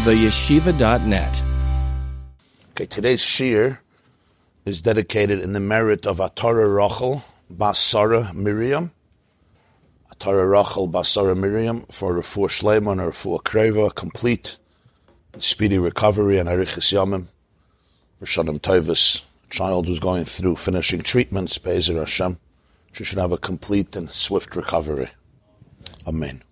theyeshiva.net. Okay, today's shir is dedicated in the merit of Atara Rachel Basara Miriam. Atara Rachel Basara Miriam for Refuah Shleiman or Refuah Kreva, complete and speedy recovery and Arichis Yamim. Rishonim Tovis, child who's going through finishing treatments, Be'ezer Hashem. She should have a complete and swift recovery. Amen.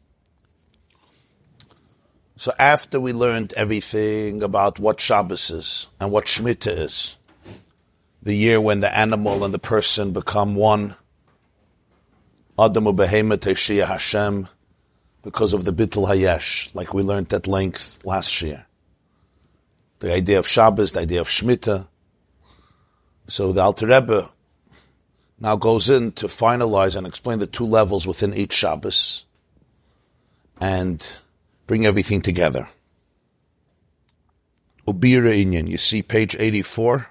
So after we learned everything about what Shabbos is and what Shemitah is, the year when the animal and the person become one, Adamu Behema Teshia Hashem, because of the Bittul Hayesh, like we learned at length last year. The idea of Shabbos, the idea of Shemitah. So the Alter Rebbe now goes in to finalize and explain the two levels within each Shabbos and bring everything together. Ubira Inyan, you see page 84.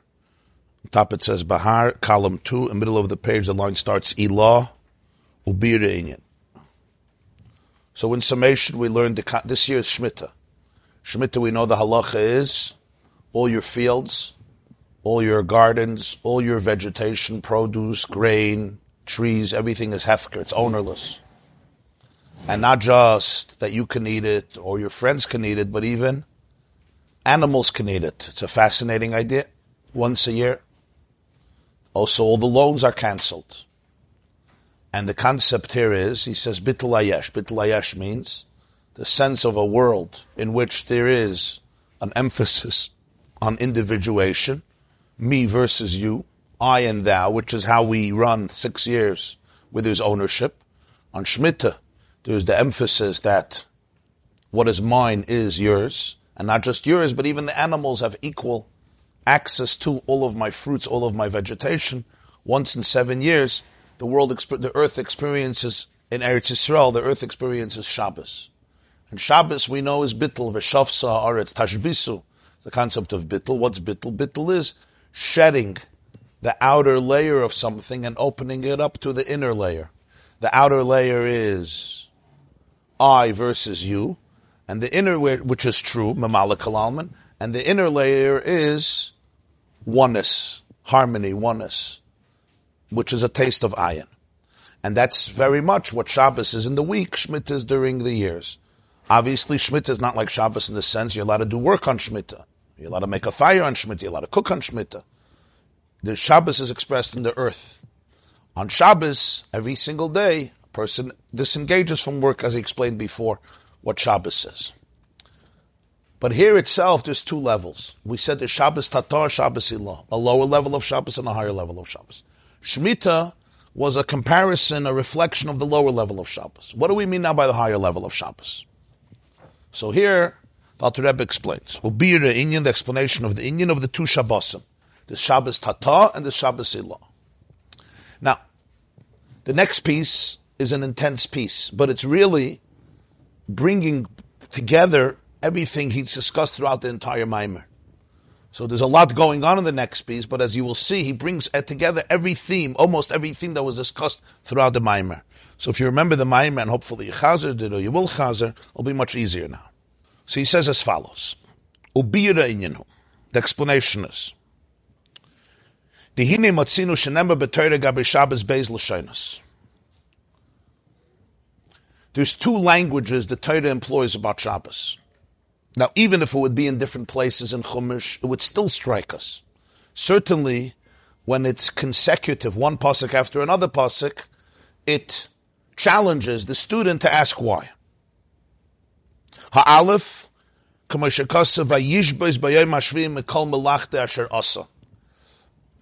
Top it says Bahar, column 2. In the middle of the page, the line starts Ilah, Ubira Inyan. So in summation, we learned the, this year is Shemitah. Shemitah, we know the halacha is all your fields, all your gardens, all your vegetation, produce, grain, trees, everything is hefker. It's ownerless. And not just that you can eat it or your friends can eat it, but even animals can eat it. It's a fascinating idea. Once a year. Also, all the loans are cancelled. And the concept here is, he says, Bittul Ayesh. Ayesh means the sense of a world in which there is an emphasis on individuation, me versus you, I and thou, which is how we run six years with his ownership. On Shemitah, there's the emphasis that what is mine is yours, and not just yours, but even the animals have equal access to all of my fruits, all of my vegetation. Once in seven years, the world, the earth experiences in Eretz Yisrael, the earth experiences Shabbos. And Shabbos we know is bittul, v'shavsa aretz tashbisu. The concept of bittul. What's bittul? Bittul is shedding the outer layer of something and opening it up to the inner layer. The outer layer is I versus you, and the inner, which is true, mamala kalalman, and the inner layer is oneness, harmony, oneness, which is a taste of ayin. And that's very much what Shabbos is in the week, Shemitah is during the years. Obviously, Shemitah is not like Shabbos in the sense you're allowed to do work on Shemitah. You're allowed to make a fire on Shemitah. You're allowed to cook on Shemitah. The Shabbos is expressed in the earth. On Shabbos, every single day, person disengages from work, as I explained before, what Shabbos says. But here itself, there's two levels. We said there's Shabbos Tatar, Shabbos Ilah, a lower level of Shabbos and a higher level of Shabbos. Shemitah was a comparison, a reflection of the lower level of Shabbos. What do we mean now by the higher level of Shabbos? So here, the Alter Rebbe explains. Will be the the explanation of the Inyan of the two Shabbosim. The Shabbos Tata and the Shabbos Ilah. Now, the next piece is an intense piece, but it's really bringing together everything he's discussed throughout the entire Maimer. So there's a lot going on in the next piece, but as you will see, he brings uh, together every theme, almost every theme that was discussed throughout the Maimer. So if you remember the Maimer, and hopefully you chazer it or you will chazer, it'll be much easier now. So he says as follows: Ubiyra inyanu. The explanation is. Dihine matzinu shenemar b'toyre gabi Shabbos beis l'shoinus. There's two languages the Torah employs about Shabbos. Now, even if it would be in different places in Chumash, it would still strike us. Certainly, when it's consecutive, one pasuk after another pasuk, it challenges the student to ask why. Ha'alef.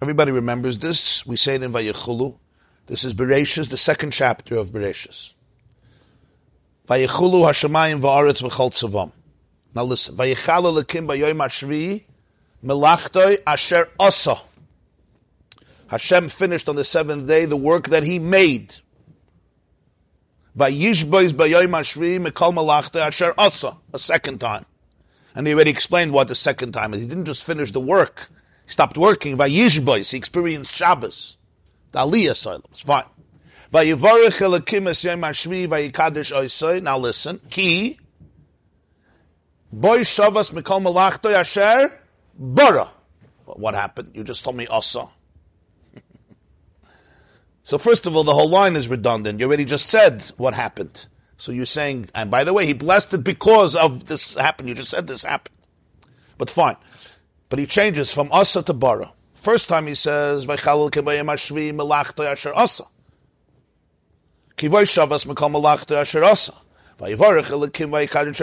Everybody remembers this. We say it in Vayichulu. This is Bereshis, the second chapter of Bereshis. Hashemayim va'aretz v'chol tzavam. Now listen. Vayichal lekim b'yoyim hashvi melachtoi asher asa. Hashem finished on the seventh day the work that He made. Vayishbois b'yoyim mekol melachtoi asher asa. A second time. And he already explained what the second time is. He didn't just finish the work. He stopped working. Vayishbois. He experienced Shabbos. The Aliyah fine. Now listen, ki Boy Shavas Mikol Malachto Asher Bara. What happened? You just told me Asa. so first of all, the whole line is redundant. You already just said what happened. So you're saying, and by the way, he blessed it because of this happened. You just said this happened. But fine. But he changes from Asa to Bara. First time he says, Vaychalal kebayim ashvi melachto asher Asa. Kivoy shavas mekal melachto asher Asa. Vayivarech elikim vayikadin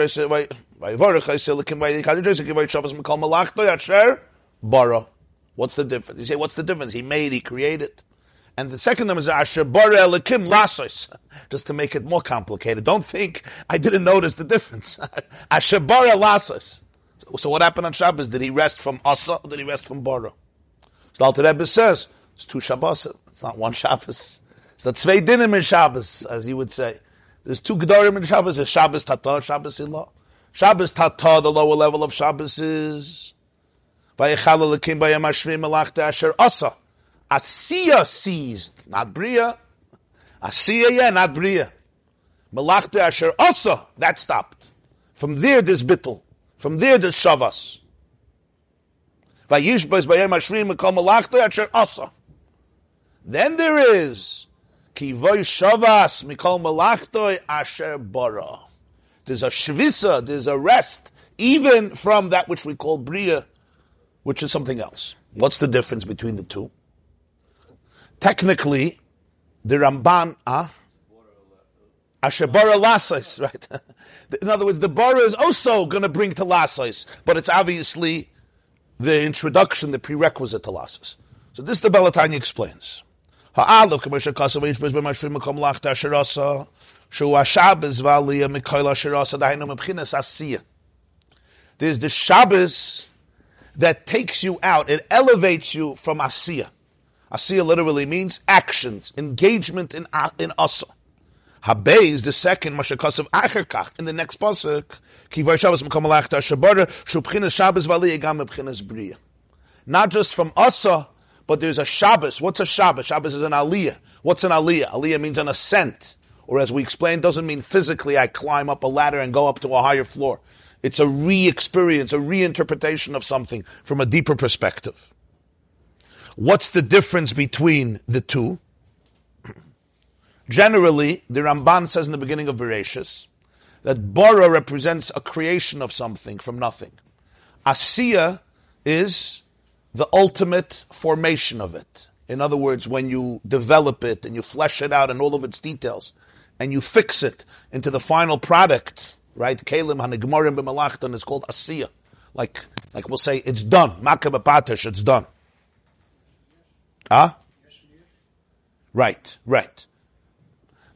Vayivarech elikim vayikadin kivoy shavas mekal melachto asher Bara. What's the difference? You say, what's the difference? He made, he created. And the second name is Asher Bara Elikim Lasos, just to make it more complicated. Don't think I didn't notice the difference. Asher Bara Lasos. So, what happened on Shabbos? Did he rest from Asa or did he rest from Bara? So Alter Rebbe says, it's two Shabbos. It's not one Shabbos. Not zwei dinim in Shabbos, as you would say. There's two Gedorim in Shabbos. There's Shabbos Tata, Shabbos Ilah. Shabbos Tata, the lower level of Shabbos is Vayechal Elikim Bayam Ashrim Melachta Asher Asa. Asiya seized, not Bria. Asiya, yeah, not Bria. Malachta Asher Asa, that stopped. From there, there's Bittel. From there, there's Shavas. Mekal Malachta Asher Asa. Then there is Kivoy Shavas Mikol Malachtoi Asher Bara. There's a shvisa, there's a rest, even from that which we call Bria, which is something else. What's the difference between the two? technically, the Ramban, ah, Asher Bara Lasais, right? In other words, the Bara is also going to bring to Lasais, but it's obviously the introduction, the prerequisite to Lasais. So this the Baal HaTanya explains. B'mashrim makom lachta shu v'aliyah asiyah. There's the Shabbos that takes you out, it elevates you from asiyah. Asiya literally means actions, engagement in in asa. Habe is the second mashakasav acherkach in the next pasuk. Shabbos mekom alachta shabara shubchinas Shabbos vali egam mebchinas bria. Not just from asa, but there's a Shabbos. What's a Shabbos? Shabbos is an aliyah. What's an aliyah? Aliyah means an ascent, or as we explained, doesn't mean physically I climb up a ladder and go up to a higher floor. It's a re-experience, a reinterpretation of something from a deeper perspective. What's the difference between the two? Generally, the Ramban says in the beginning of Bereshis that bara represents a creation of something from nothing. Asiya is the ultimate formation of it. In other words, when you develop it and you flesh it out in all of its details and you fix it into the final product, right? Kalim hanigmarim b'malachtan is called asiya. Like, like we'll say, it's done. Makabapatish, it's done. Ah? Right, right.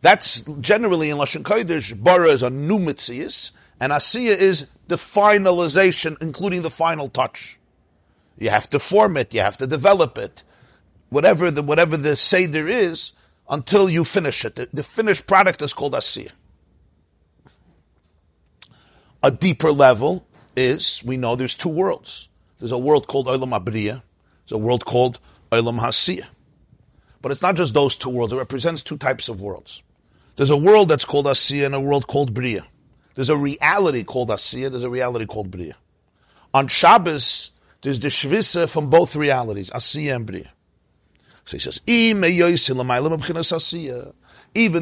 That's generally in Lashon Kodesh, bara is a new mitzias, and asiya is the finalization, including the final touch. You have to form it, you have to develop it, whatever the whatever the seder is, until you finish it. The, the finished product is called asiya. A deeper level is we know there's two worlds. There's a world called Olam Abriya. There's a world called Olam Hasiyah. But it's not just those two worlds. It represents two types of worlds. There's a world that's called Asiya and a world called Bria. There's a reality called Asiya. There's a reality called Bria. On Shabbos, there's the Shvisa from both realities, Asiya and Bria. So he says, even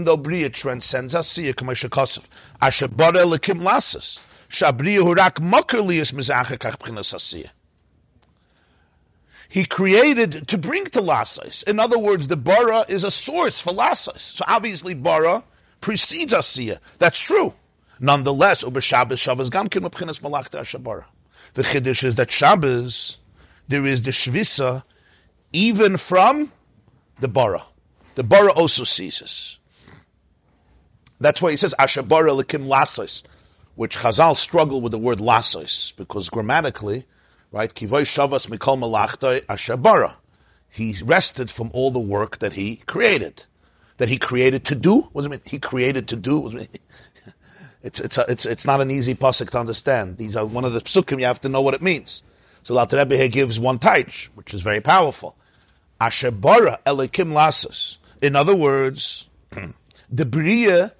though Bria transcends Asiya, Kamasha Kosov, Asher Bara Lekim Lasas, Shabriya Hurak Makar Lias Mizachakach B'chinas Asiya he created to bring to lasais. In other words, the bara is a source for lasais. So obviously, bara precedes asiya. That's true. Nonetheless, uber Shabbos Shabbos gamkin mepchinas malachta shabara. The chiddush is that Shabbos there is the shvisa even from the bara. The bara also ceases. That's why he says ashabara lekim lasais, which Chazal struggle with the word lasais because grammatically right? Kivoy shavas mikol malachtoi ashabara. He rested from all the work that he created, that he created to do. What does it mean? He created to do. It's it's a, it's it's not an easy pasuk to understand. These are one of the psukim. You have to know what it means. So the Rebbe gives one taich, which is very powerful. Ashabara elikim lasas. In other words, the bria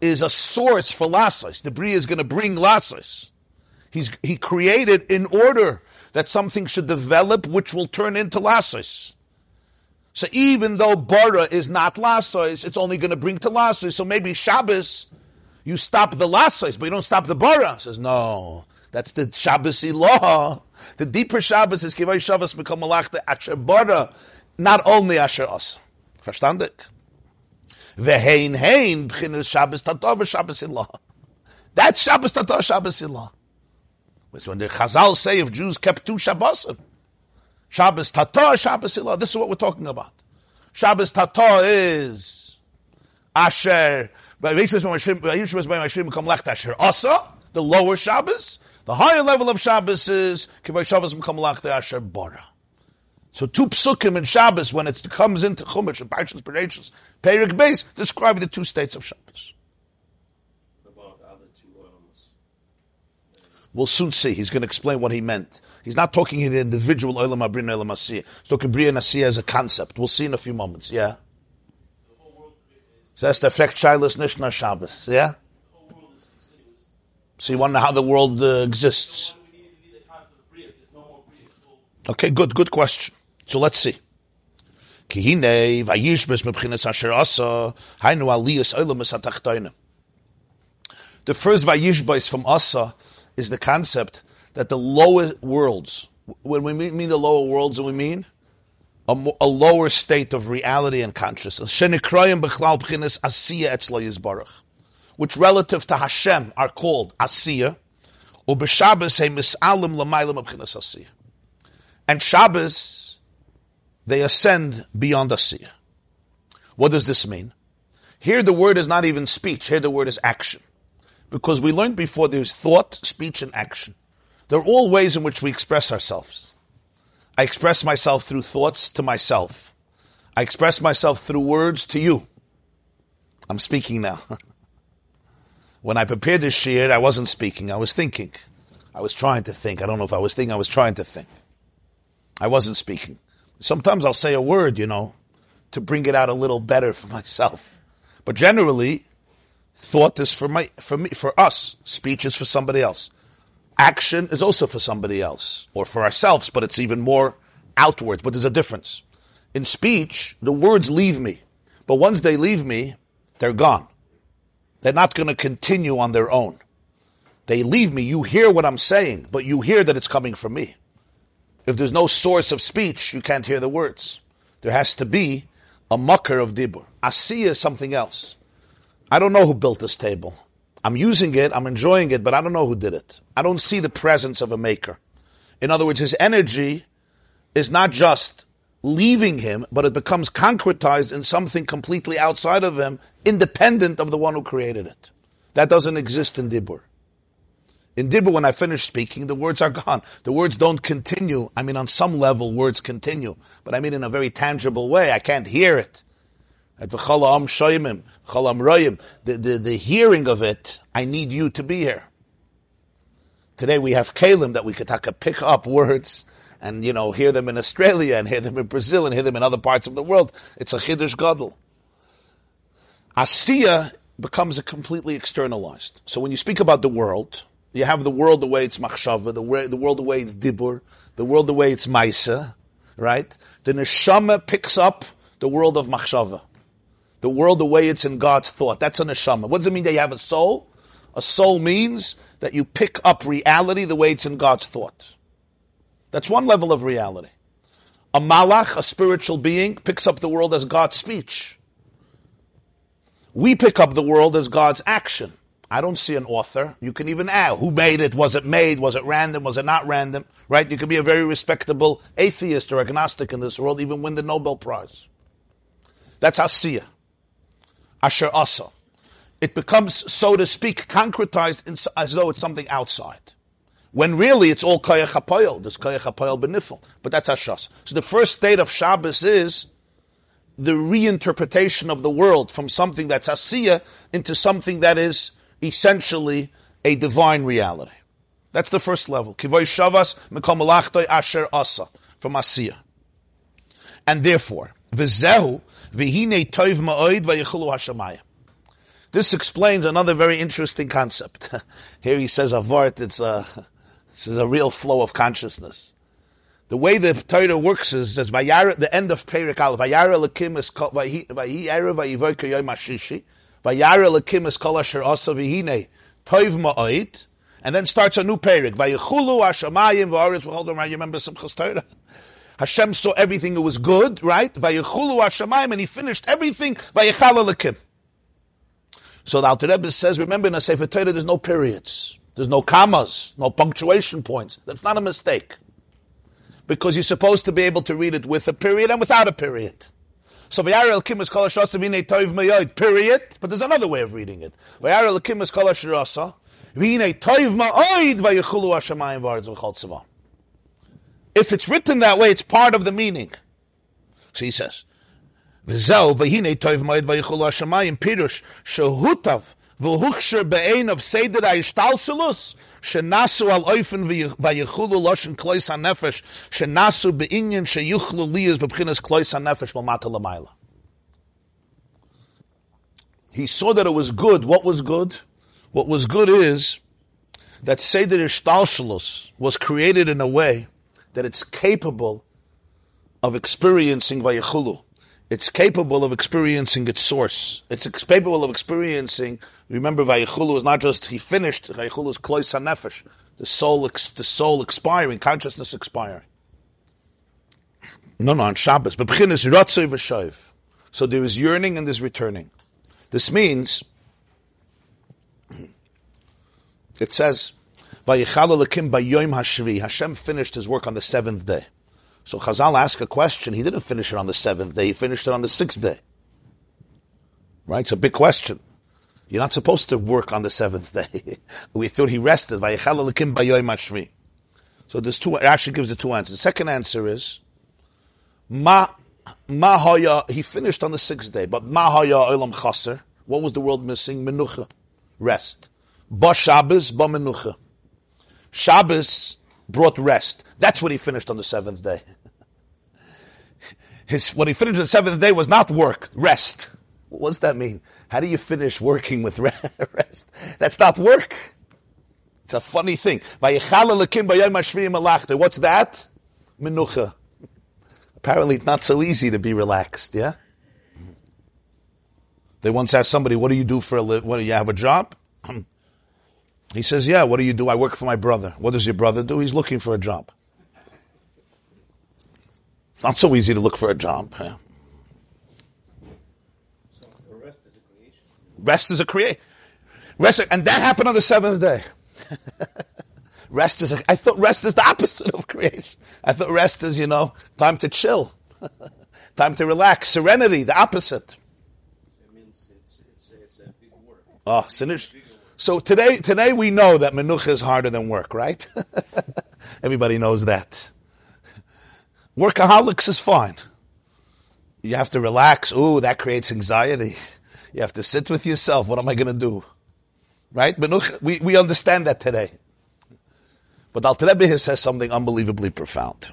is a source for lasas. The bria is going to bring lasas. He's, he created in order that something should develop which will turn into lassos. So even though bara is not lassos, it's only going to bring to lassos. So maybe Shabbos, you stop the lassos, but you don't stop the bara. Says no, that's the Shabbos law. The deeper Shabbos is kivay Shabbos become malachta asher bara, not only asher us. Verstandig? Vehein hein b'chinas Shabbos tatov Shabbos law. That's Shabbos tatov Shabbos law. It's when the Chazal say if Jews kept two Shabbosim. Shabbos Tata, Shabbos Ilah. This is what we're talking about. Shabbos Tata is Asher, the lower Shabbos. The higher level of Shabbos is Kivay Shabbos Mkamlachta Asher Bora. So two psukim in Shabbos, when it comes into Chumash and Parshas Bereshis, Perik Beis, describe the two states of Shabbos. We'll soon see. He's going to explain what he meant. He's not talking in the individual Olam Abrin Olam Asiyah. He's talking Bria and as a concept. We'll see in a few moments. Yeah. That's the effect Shilas Nishna Shabbos. Yeah. So you know how the world uh, exists? Okay, good, good question. So let's see. The first vayishbais from Asa is the concept that the lower worlds, when we mean the lower worlds, we mean a, a lower state of reality and consciousness, which relative to Hashem are called asiya, and Shabbos, they ascend beyond asiya. What does this mean? Here the word is not even speech, here the word is action. Because we learned before there's thought, speech, and action. They're all ways in which we express ourselves. I express myself through thoughts to myself. I express myself through words to you. I'm speaking now. when I prepared this shir, I wasn't speaking, I was thinking. I was trying to think. I don't know if I was thinking, I was trying to think. I wasn't speaking. Sometimes I'll say a word, you know, to bring it out a little better for myself. But generally, Thought is for my, for me, for us. Speech is for somebody else. Action is also for somebody else or for ourselves, but it's even more outwards. But there's a difference. In speech, the words leave me, but once they leave me, they're gone. They're not going to continue on their own. They leave me. You hear what I'm saying, but you hear that it's coming from me. If there's no source of speech, you can't hear the words. There has to be a mucker of dibur. Asiya is something else. I don't know who built this table. I'm using it, I'm enjoying it, but I don't know who did it. I don't see the presence of a maker. In other words, his energy is not just leaving him, but it becomes concretized in something completely outside of him, independent of the one who created it. That doesn't exist in Dibur. In Dibur, when I finish speaking, the words are gone. The words don't continue. I mean, on some level, words continue, but I mean in a very tangible way. I can't hear it. At v'chalam shoymim, chalam royim, the, the, the hearing of it, I need you to be here. Today we have kalim that we could a pick up words and, you know, hear them in Australia and hear them in Brazil and hear them in other parts of the world. It's a chiddush gadol. Asiya becomes a completely externalized. So when you speak about the world, you have the world the way it's machshava, the, way, the world the way it's dibur, the world the way it's maisa, right? The neshama picks up the world of machshava the world the way it's in God's thought. That's a neshama. What does it mean that you have a soul? A soul means that you pick up reality the way it's in God's thought. That's one level of reality. A malach, a spiritual being, picks up the world as God's speech. We pick up the world as God's action. I don't see an author. You can even ask, who made it? Was it made? Was it random? Was it not random? Right? You could be a very respectable atheist or agnostic in this world, even win the Nobel Prize. That's Asiya asher asa. It becomes, so to speak, concretized as though it's something outside. When really it's all kayach hapoyel. There's kayach hapoyel benifel. But that's ashas. So the first state of Shabbos is the reinterpretation of the world from something that's asiya into something that is essentially a divine reality. That's the first level. Kivoy shavas asher asa from asiya. And therefore, vizehu Ma'oid. This explains another very interesting concept. Here he says a vart, it's a, This is a real flow of consciousness. The way the Torah works is, as Vayara, the end of Perik Aleph, Vayara Lakim is called, Vayi Erev Vayivoker Yom HaShishi, Vayara Lakim is called Asher Asa Vihine, Toiv Ma'oit, and then starts a new Perik, Vayichulu Hashamayim V'aretz V'holdom, you remember Simchas Torah? Hashem saw everything that was good, right? Vayichulu Hashamayim, and he finished everything, Vayichala Lakim. So the Alter Rebbe says, remember in a Sefer Torah there's no periods. There's no commas, no punctuation points. That's not a mistake. Because you're supposed to be able to read it with a period and without a period. So Vayar Kim is kol v'inei toiv mayod, period. But there's another way of reading it. Vayar Kim is kol v'inei toiv ma'od v'yichulu hashamayim v'aretz v'chol tzavah. If it's written that way, it's part of the meaning. So he says, V'zel v'hinei toiv ma'od v'yichulu hashamayim pirush shehutav v'huchsher be'ein of seder ha'ishtal shalus shenasu al oifen v'yichulu loshen klois ha-nefesh shenasu be'inyan sheyuchlu liyaz b'bchinas klois ha-nefesh l'mata l'mayla. He saw that it was good. What was good? What was good is that Seder Ishtalshalus was created in a way that it's capable of experiencing Vayichulu it's capable of experiencing its source. It's capable of experiencing. Remember, Vayichulu is not just he finished. Vayichulu is klois hanefesh, the soul, the soul expiring, consciousness expiring. No, no, on Shabbos. But. So there is yearning and there's returning. This means it says Hashem finished his work on the seventh day. So Chazal asked a question. He didn't finish it on the seventh day. He finished it on the sixth day. Right? It's a big question. You're not supposed to work on the seventh day. we thought he rested. So there's two, it actually gives the two answers. The second answer is, Ma, ma haya, he finished on the sixth day, but ma haya olam chaser. What was the world missing? Menucha. Rest. Ba Shabbos, ba menucha. Shabbos brought rest. That's what he finished on the seventh day. His, what he finished on the seventh day was not work, rest. What does that mean? How do you finish working with rest? That's not work. It's a funny thing. What's that? Menucha. Apparently it's not so easy to be relaxed, yeah? They once asked somebody, what do you do for a living? What do you have a job? He says, yeah, what do you do? I work for my brother. What does your brother do? He's looking for a job. It's not so easy to look for a job. Yeah. So rest is a creation. Rest is a creation. Rest, and that happened on the seventh day. rest is, a, I thought rest is the opposite of creation. I thought rest is, you know, time to chill, time to relax, serenity, the opposite. It means it's, it's, it's a big work. Oh, finish. So today, today we know that menucha is harder than work, right? Everybody knows that. Workaholics is fine. You have to relax. Ooh, that creates anxiety. You have to sit with yourself. What am I going to do? Right? Menucha, we, we understand that today. But Al Rebbe says something unbelievably profound.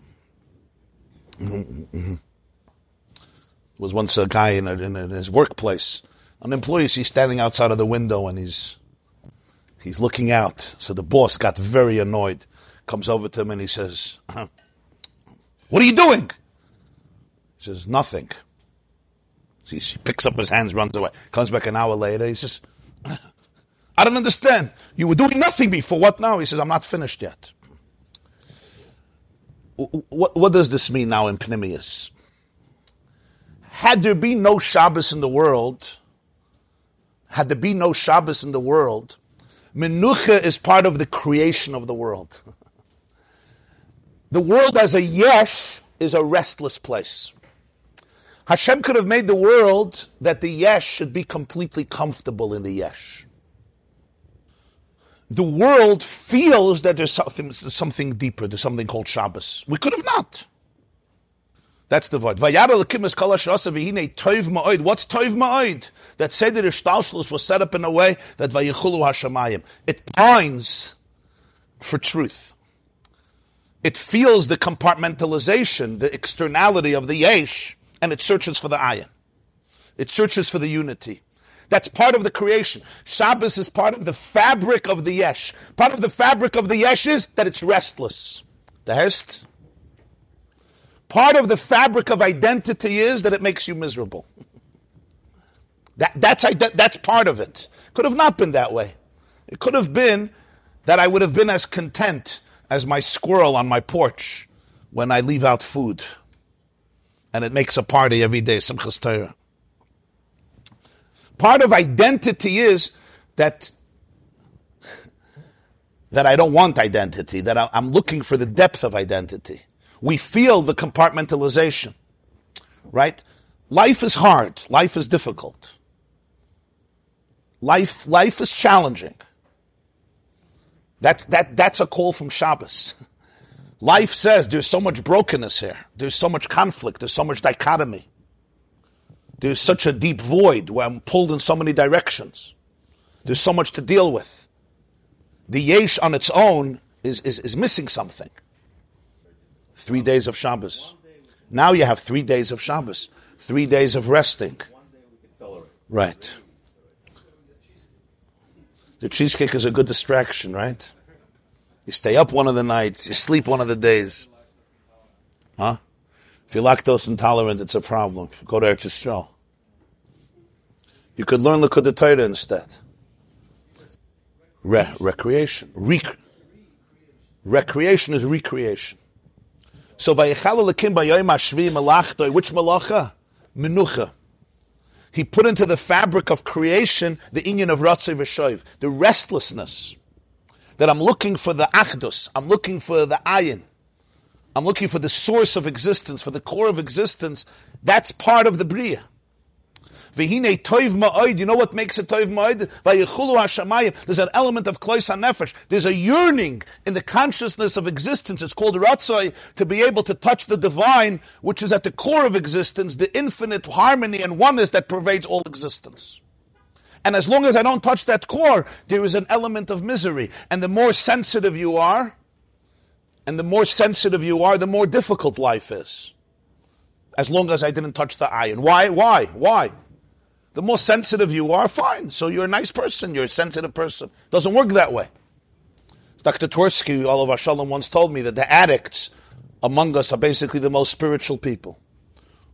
Mm-hmm. was once a guy in, a, in, a, in his workplace. An employee, he's standing outside of the window and he's He's looking out. So the boss got very annoyed, comes over to him and he says, What are you doing? He says, Nothing. He, picks up his hands, runs away. Comes back an hour later. He says, I don't understand. You were doing nothing before. What now? He says, I'm not finished yet. What, what does this mean now in Pnimius? Had there been no Shabbos in the world, had there been no Shabbos in the world, Menucha is part of the creation of the world. the world as a yesh is a restless place. Hashem could have made the world that the yesh should be completely comfortable in the yesh. The world feels that there's something, something deeper, there's something called Shabbos. We could have not. That's the word. What's toiv ma'od? That that Ishtalshlus was set up in a way that vayichulu hashamayim. It pines for truth. It feels the compartmentalization, the externality of the yesh, and it searches for the ayin. It searches for the unity. That's part of the creation. Shabbos is part of the fabric of the yesh. Part of the fabric of the yesh is that it's restless. The hest. Part of the fabric of identity is that it makes you miserable. That, that's, that's part of it. Could have not been that way. It could have been that I would have been as content as my squirrel on my porch when I leave out food. And it makes a party every day, Simchas Torah. Part of identity is that that I don't want identity, that I'm looking for the depth of identity. We feel the compartmentalization, right? Life is hard. Life is difficult. Life, life is challenging. That, that, that's a call from Shabbos. Life says there's so much brokenness here. There's so much conflict. There's so much dichotomy. There's such a deep void where I'm pulled in so many directions. There's so much to deal with. The yesh on its own is, is, is missing something. Three days of Shabbos. Now you have three days of Shabbos. Three days of resting. Right. The cheesecake is a good distraction, right? You stay up one of the nights, you sleep one of the days. Huh? If you're lactose intolerant, it's a problem. Go to Eretz Yisrael. You could learn Likkutei Torah instead. Re- recreation. Rec- recreation is recreation. So vayichala lekim bayoyim which malacha? Menucha. He put into the fabric of creation the inyan of Ratzei V'Shoiv, the restlessness that I'm looking for the achdus, I'm looking for the ayin, I'm looking for the source of existence, for the core of existence. That's part of the bria. V'hine toiv ma'oid. You know what makes it toiv ma'oid? V'yichulu hashamayim. There's an element of klois nefesh. There's a yearning in the consciousness of existence. It's called ratzoi to be able to touch the divine, which is at the core of existence, the infinite harmony and oneness that pervades all existence. And as long as I don't touch that core, there is an element of misery. And the more sensitive you are, and the more sensitive you are, the more difficult life is. As long as I didn't touch the iron. Why? Why? Why? The more sensitive you are, fine. So you're a nice person. You're a sensitive person. Doesn't work that way. Dr. Twerski, all of our shalom, once told me that the addicts among us are basically the most spiritual people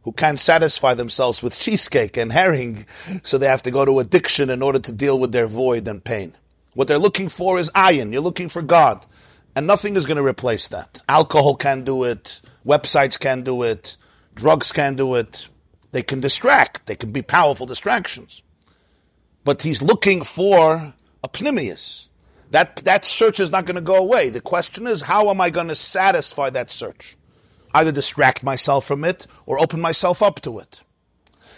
who can't satisfy themselves with cheesecake and herring, so they have to go to addiction in order to deal with their void and pain. What they're looking for is ayin. You're looking for God. And nothing is going to replace that. Alcohol can do it. Websites can do it. Drugs can do it. They can distract. They can be powerful distractions. But he's looking for a pneumius. That, that search is not going to go away. The question is, how am I going to satisfy that search? Either distract myself from it or open myself up to it.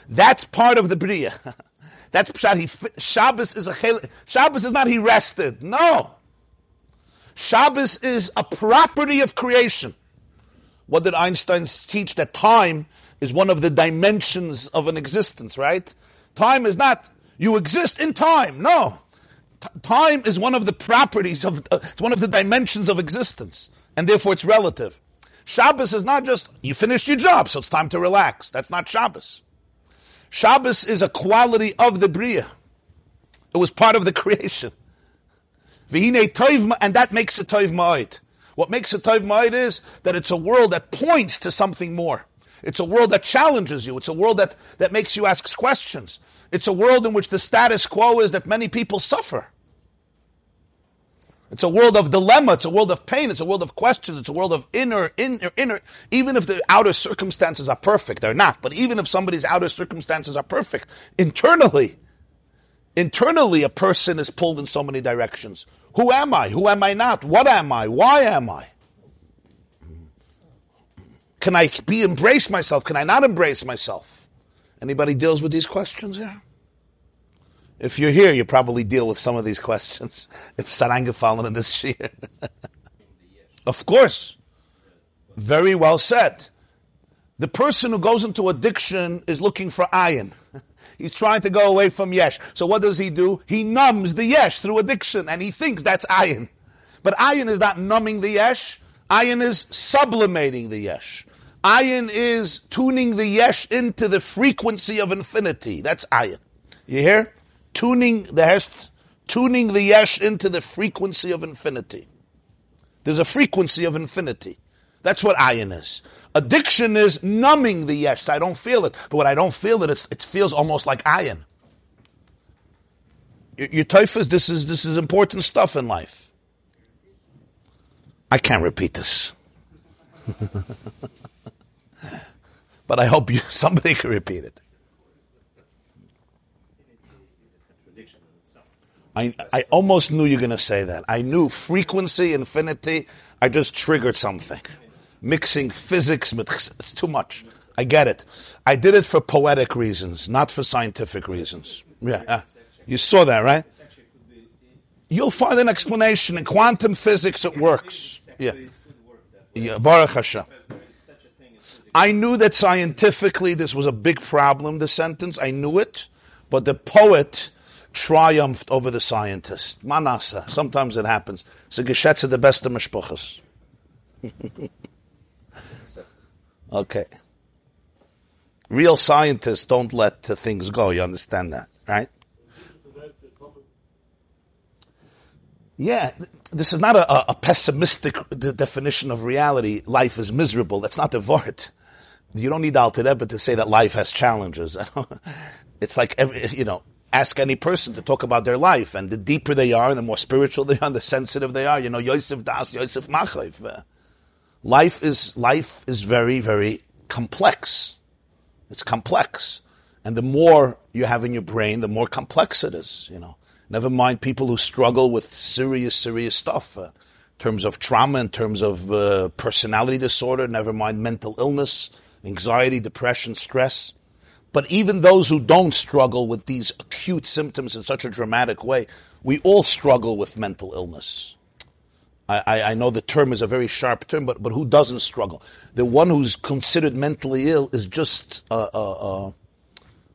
That's part of the Bria. That's pshat. He, Shabbos is a Shabbos is not he rested. No. Shabbos is a property of creation. What did Einstein teach? That time is one of the dimensions of an existence, right? Time is not, you exist in time. No. T- time is one of the properties of, uh, it's one of the dimensions of existence. And therefore it's relative. Shabbos is not just, you finished your job, so it's time to relax. That's not Shabbos. Shabbos is a quality of the Bria. It was part of the creation. And that makes it Toiv Ma'id. What makes it Toiv Ma'id is that it's a world that points to something more. It's a world that challenges you. It's a world that, that makes you ask questions. It's a world in which the status quo is that many people suffer. It's a world of dilemma. It's a world of pain. It's a world of questions. It's a world of inner, inner, inner. Even if the outer circumstances are perfect, they're not. But even if somebody's outer circumstances are perfect, internally, internally, a person is pulled in so many directions. Who am I? Who am I not? What am I? Why am I? Can I be embrace myself? Can I not embrace myself? Anybody deals with these questions here? If you're here, you probably deal with some of these questions. If Saranga fallen in this year. of course. Very well said. The person who goes into addiction is looking for ayin. He's trying to go away from yesh. So what does he do? He numbs the yesh through addiction, and he thinks that's ayin. But ayin is not numbing the yesh. Ayin is sublimating the yesh. Ayin is tuning the yesh into the frequency of infinity. That's ayin. You hear? tuning the hest, tuning the yesh into the frequency of infinity. There's a frequency of infinity. That's what ayin is. Addiction is numbing the yesh. I don't feel it, but when I don't feel it, it feels almost like ayin. Your, your typhus, this is this is important stuff in life. I can't repeat this. but I hope you somebody can repeat it. I, I almost knew you were going to say that. I knew frequency, infinity. I just triggered something. Mixing physics with, it's too much. I get it. I did it for poetic reasons, not for scientific reasons. Yeah. Uh, you saw that, right? You'll find an explanation in quantum physics. It works. Yeah. Yeah. Baruch Hashem. I knew that scientifically this was a big problem, the sentence. I knew it. But the poet triumphed over the scientist. Manasa. Sometimes it happens. So geschätze the best of mishpuchas. okay. Real scientists don't let things go. You understand that, right? Yeah, this is not a, a pessimistic definition of reality. Life is miserable. That's not the word. You don't need Alter Rebbe to say that life has challenges. it's like every, you know, ask any person to talk about their life, and the deeper they are, the more spiritual they are, the sensitive they are. You know, Yosef Das, Yosef Machayev. Uh, life is life is very very complex. It's complex, and the more you have in your brain, the more complex it is. You know, never mind people who struggle with serious serious stuff. Uh, in terms of trauma, in terms of uh, personality disorder, never mind mental illness, anxiety, depression, stress but even those who don't struggle with these acute symptoms in such a dramatic way, we all struggle with mental illness. I, I, I, know the term is a very sharp term, but, but who doesn't struggle? The one who's considered mentally ill is just a, a, a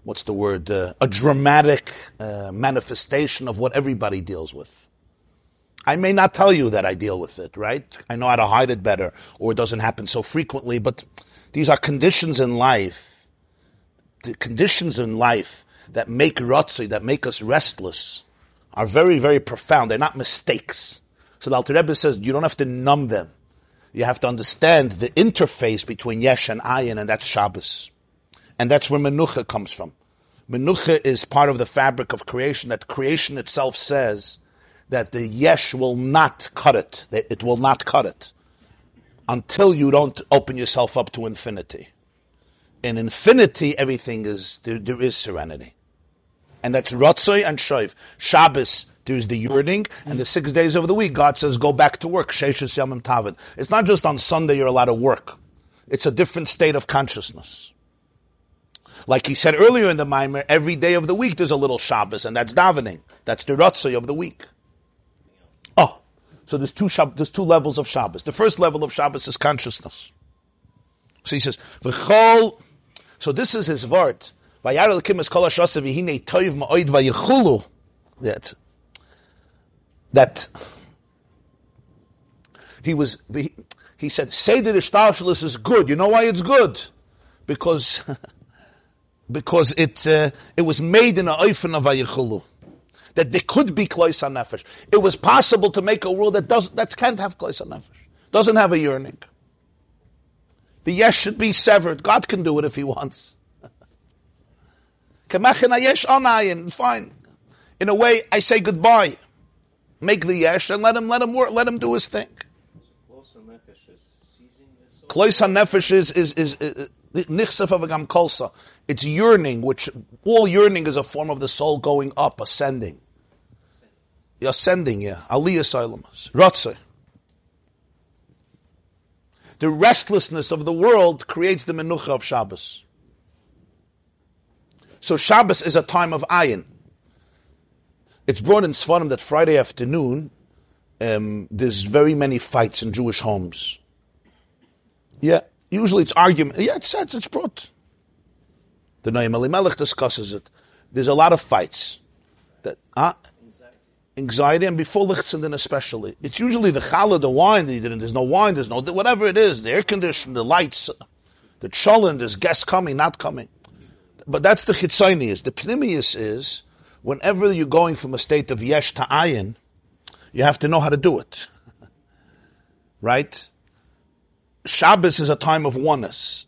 what's the word? Uh, a dramatic uh, manifestation of what everybody deals with. I may not tell you that I deal with it, right? I know how to hide it better, or it doesn't happen so frequently, but these are conditions in life the conditions in life that make rotzi, that make us restless, are very, very profound. They're not mistakes. So the Alter Rebbe says you don't have to numb them. You have to understand the interface between yesh and ayin, and that's Shabbos. And that's where menucha comes from. Menucha is part of the fabric of creation, that creation itself says that the yesh will not cut it. It will not cut it until you don't open yourself up to infinity in infinity, everything is, there, there is serenity. And that's Ratzoy and Shoiv. Shabbos, there's the yearning, and the six days of the week, God says, go back to work. Sheshes Yamim Tavit. It's not just on Sunday you're allowed to work. It's a different state of consciousness. Like he said earlier in the Maimer, every day of the week there's a little Shabbos, and that's davening. That's the Ratzoy of the week. So there's two, Shab- there's two levels of Shabbos. The first level of Shabbos is consciousness. So he says, V'chol so this is his word. That that he was he, he said say that ishtalshalis is good. You know why it's good? Because because it uh, it was made in a oifen of vayichulu. That there could be klois nefesh. It was possible to make a world that doesn't that can't have klois nefesh. Doesn't have a yearning. The yesh should be severed. God can do it if He wants. Fine. In a way, I say goodbye. Make the yesh and let him let him work. Let him do his thing. Klois nefesh is is is nichsef of a kolsa. It's yearning, which all yearning is a form of the soul going up, ascending. Ascending, yeah. Aliyah Silamas. Ratzah. The restlessness of the world creates the menucha of Shabbos. So Shabbos is a time of ayin. It's brought in Sfarim that Friday afternoon um, there's very many fights in Jewish homes. Yeah, usually it's argument. Yeah, it's said it's brought. The Noam Elimelech discusses it. There's a lot of fights. That uh, anxiety, and before Lichtzenden especially. It's usually the challah, the wine, that you drink there's no wine, there's no, whatever it is, the air condition, the lights, the cholent, there's guests coming, not coming. But that's the chitzonius. The pnimius is, whenever you're going from a state of yesh to ayin, you have to know how to do it. right? Shabbos is a time of oneness.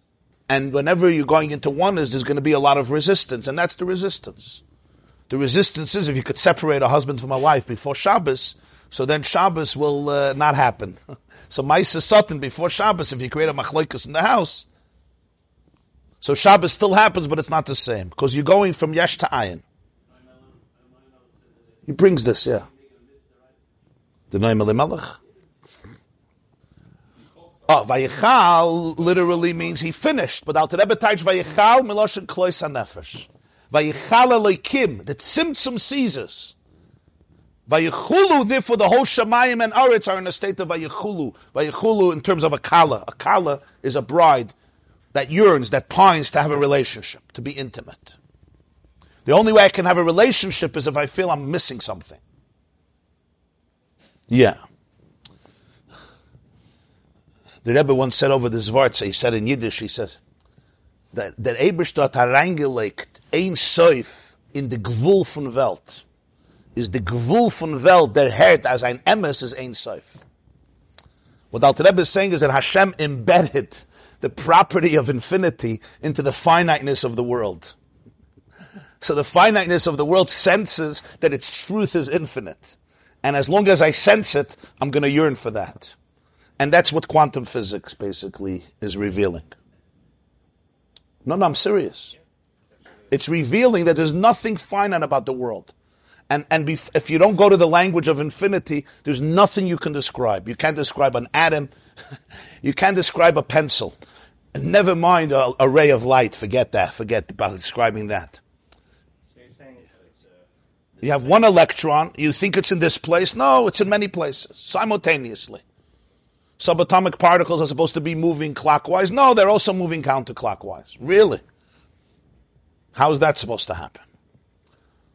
And whenever you're going into oneness, there's going to be a lot of resistance, and that's the resistance. The resistance is if you could separate a husband from a wife before Shabbos, so then Shabbos will uh, not happen. so Maisa Satan before Shabbos, if you create a machloikus in the house, so Shabbos still happens, but it's not the same because you're going from Yesh to Ayin. He brings this, yeah. The name of the Melech. Oh, Vayichal literally means he finished, but Al Rebbe Taich Vayichal Miloshin Klois HaNefesh. Vayichal Elokim, the Tzimtzum seizes. Vayichulu, therefore the whole Shemayim and Aretz are in a state of Vayichulu. Vayichulu in terms of a Kala. A Kala is a bride that yearns, that pines to have a relationship, to be intimate. The only way I can have a relationship is if I feel I'm missing something. Yeah. The Rebbe once said over the Zvartz, he said in Yiddish, he said, that, that Eberstadt hereingelegt ein Seuf in the Gvul von Welt. Is the Gvul von Welt, der Herd as ein Emes is ein Seuf. What Alter Rebbe is saying is that Hashem embedded the property of infinity into the finiteness of the world. So the finiteness of the world senses that its truth is infinite. And as long as I sense it, I'm going to yearn for that. And that's what quantum physics basically is revealing. No, no, I'm serious. It's revealing that there's nothing finite about the world. And, and bef- if you don't go to the language of infinity, there's nothing you can describe. You can't describe an atom. you can't describe a pencil. And never mind a, a ray of light. Forget that. Forget about describing that. So it's, uh, You have one electron. You think it's in this place. No, it's in many places simultaneously. Subatomic particles are supposed to be moving clockwise. No, they're also moving counterclockwise. Really? How is that supposed to happen?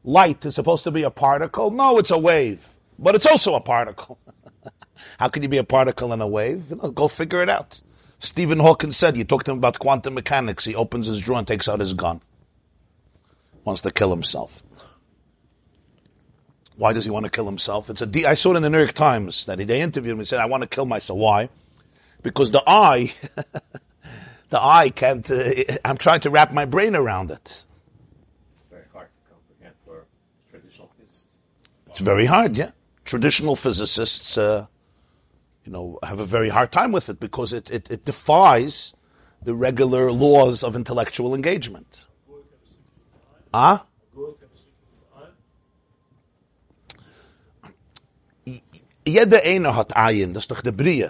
Light is supposed to be a particle. No, it's a wave, but it's also a particle. How can you be a particle and a wave? You know, go figure it out. Stephen Hawking said, you talk to him about quantum mechanics. He opens his drawer and takes out his gun. Wants to kill himself. Why does he want to kill himself? It's a de- I saw it in the New York Times that they interviewed him. and said, I want to kill myself. Why? Because the eye, the eye can't, uh, I'm trying to wrap my brain around it. it's very hard to comprehend for traditional physicists. It's very hard, yeah. Traditional physicists, uh, you know, have a very hard time with it because it, it, it defies the regular laws of intellectual engagement. Ah? Jeder einer hat Ayin, das ist doch der Brie.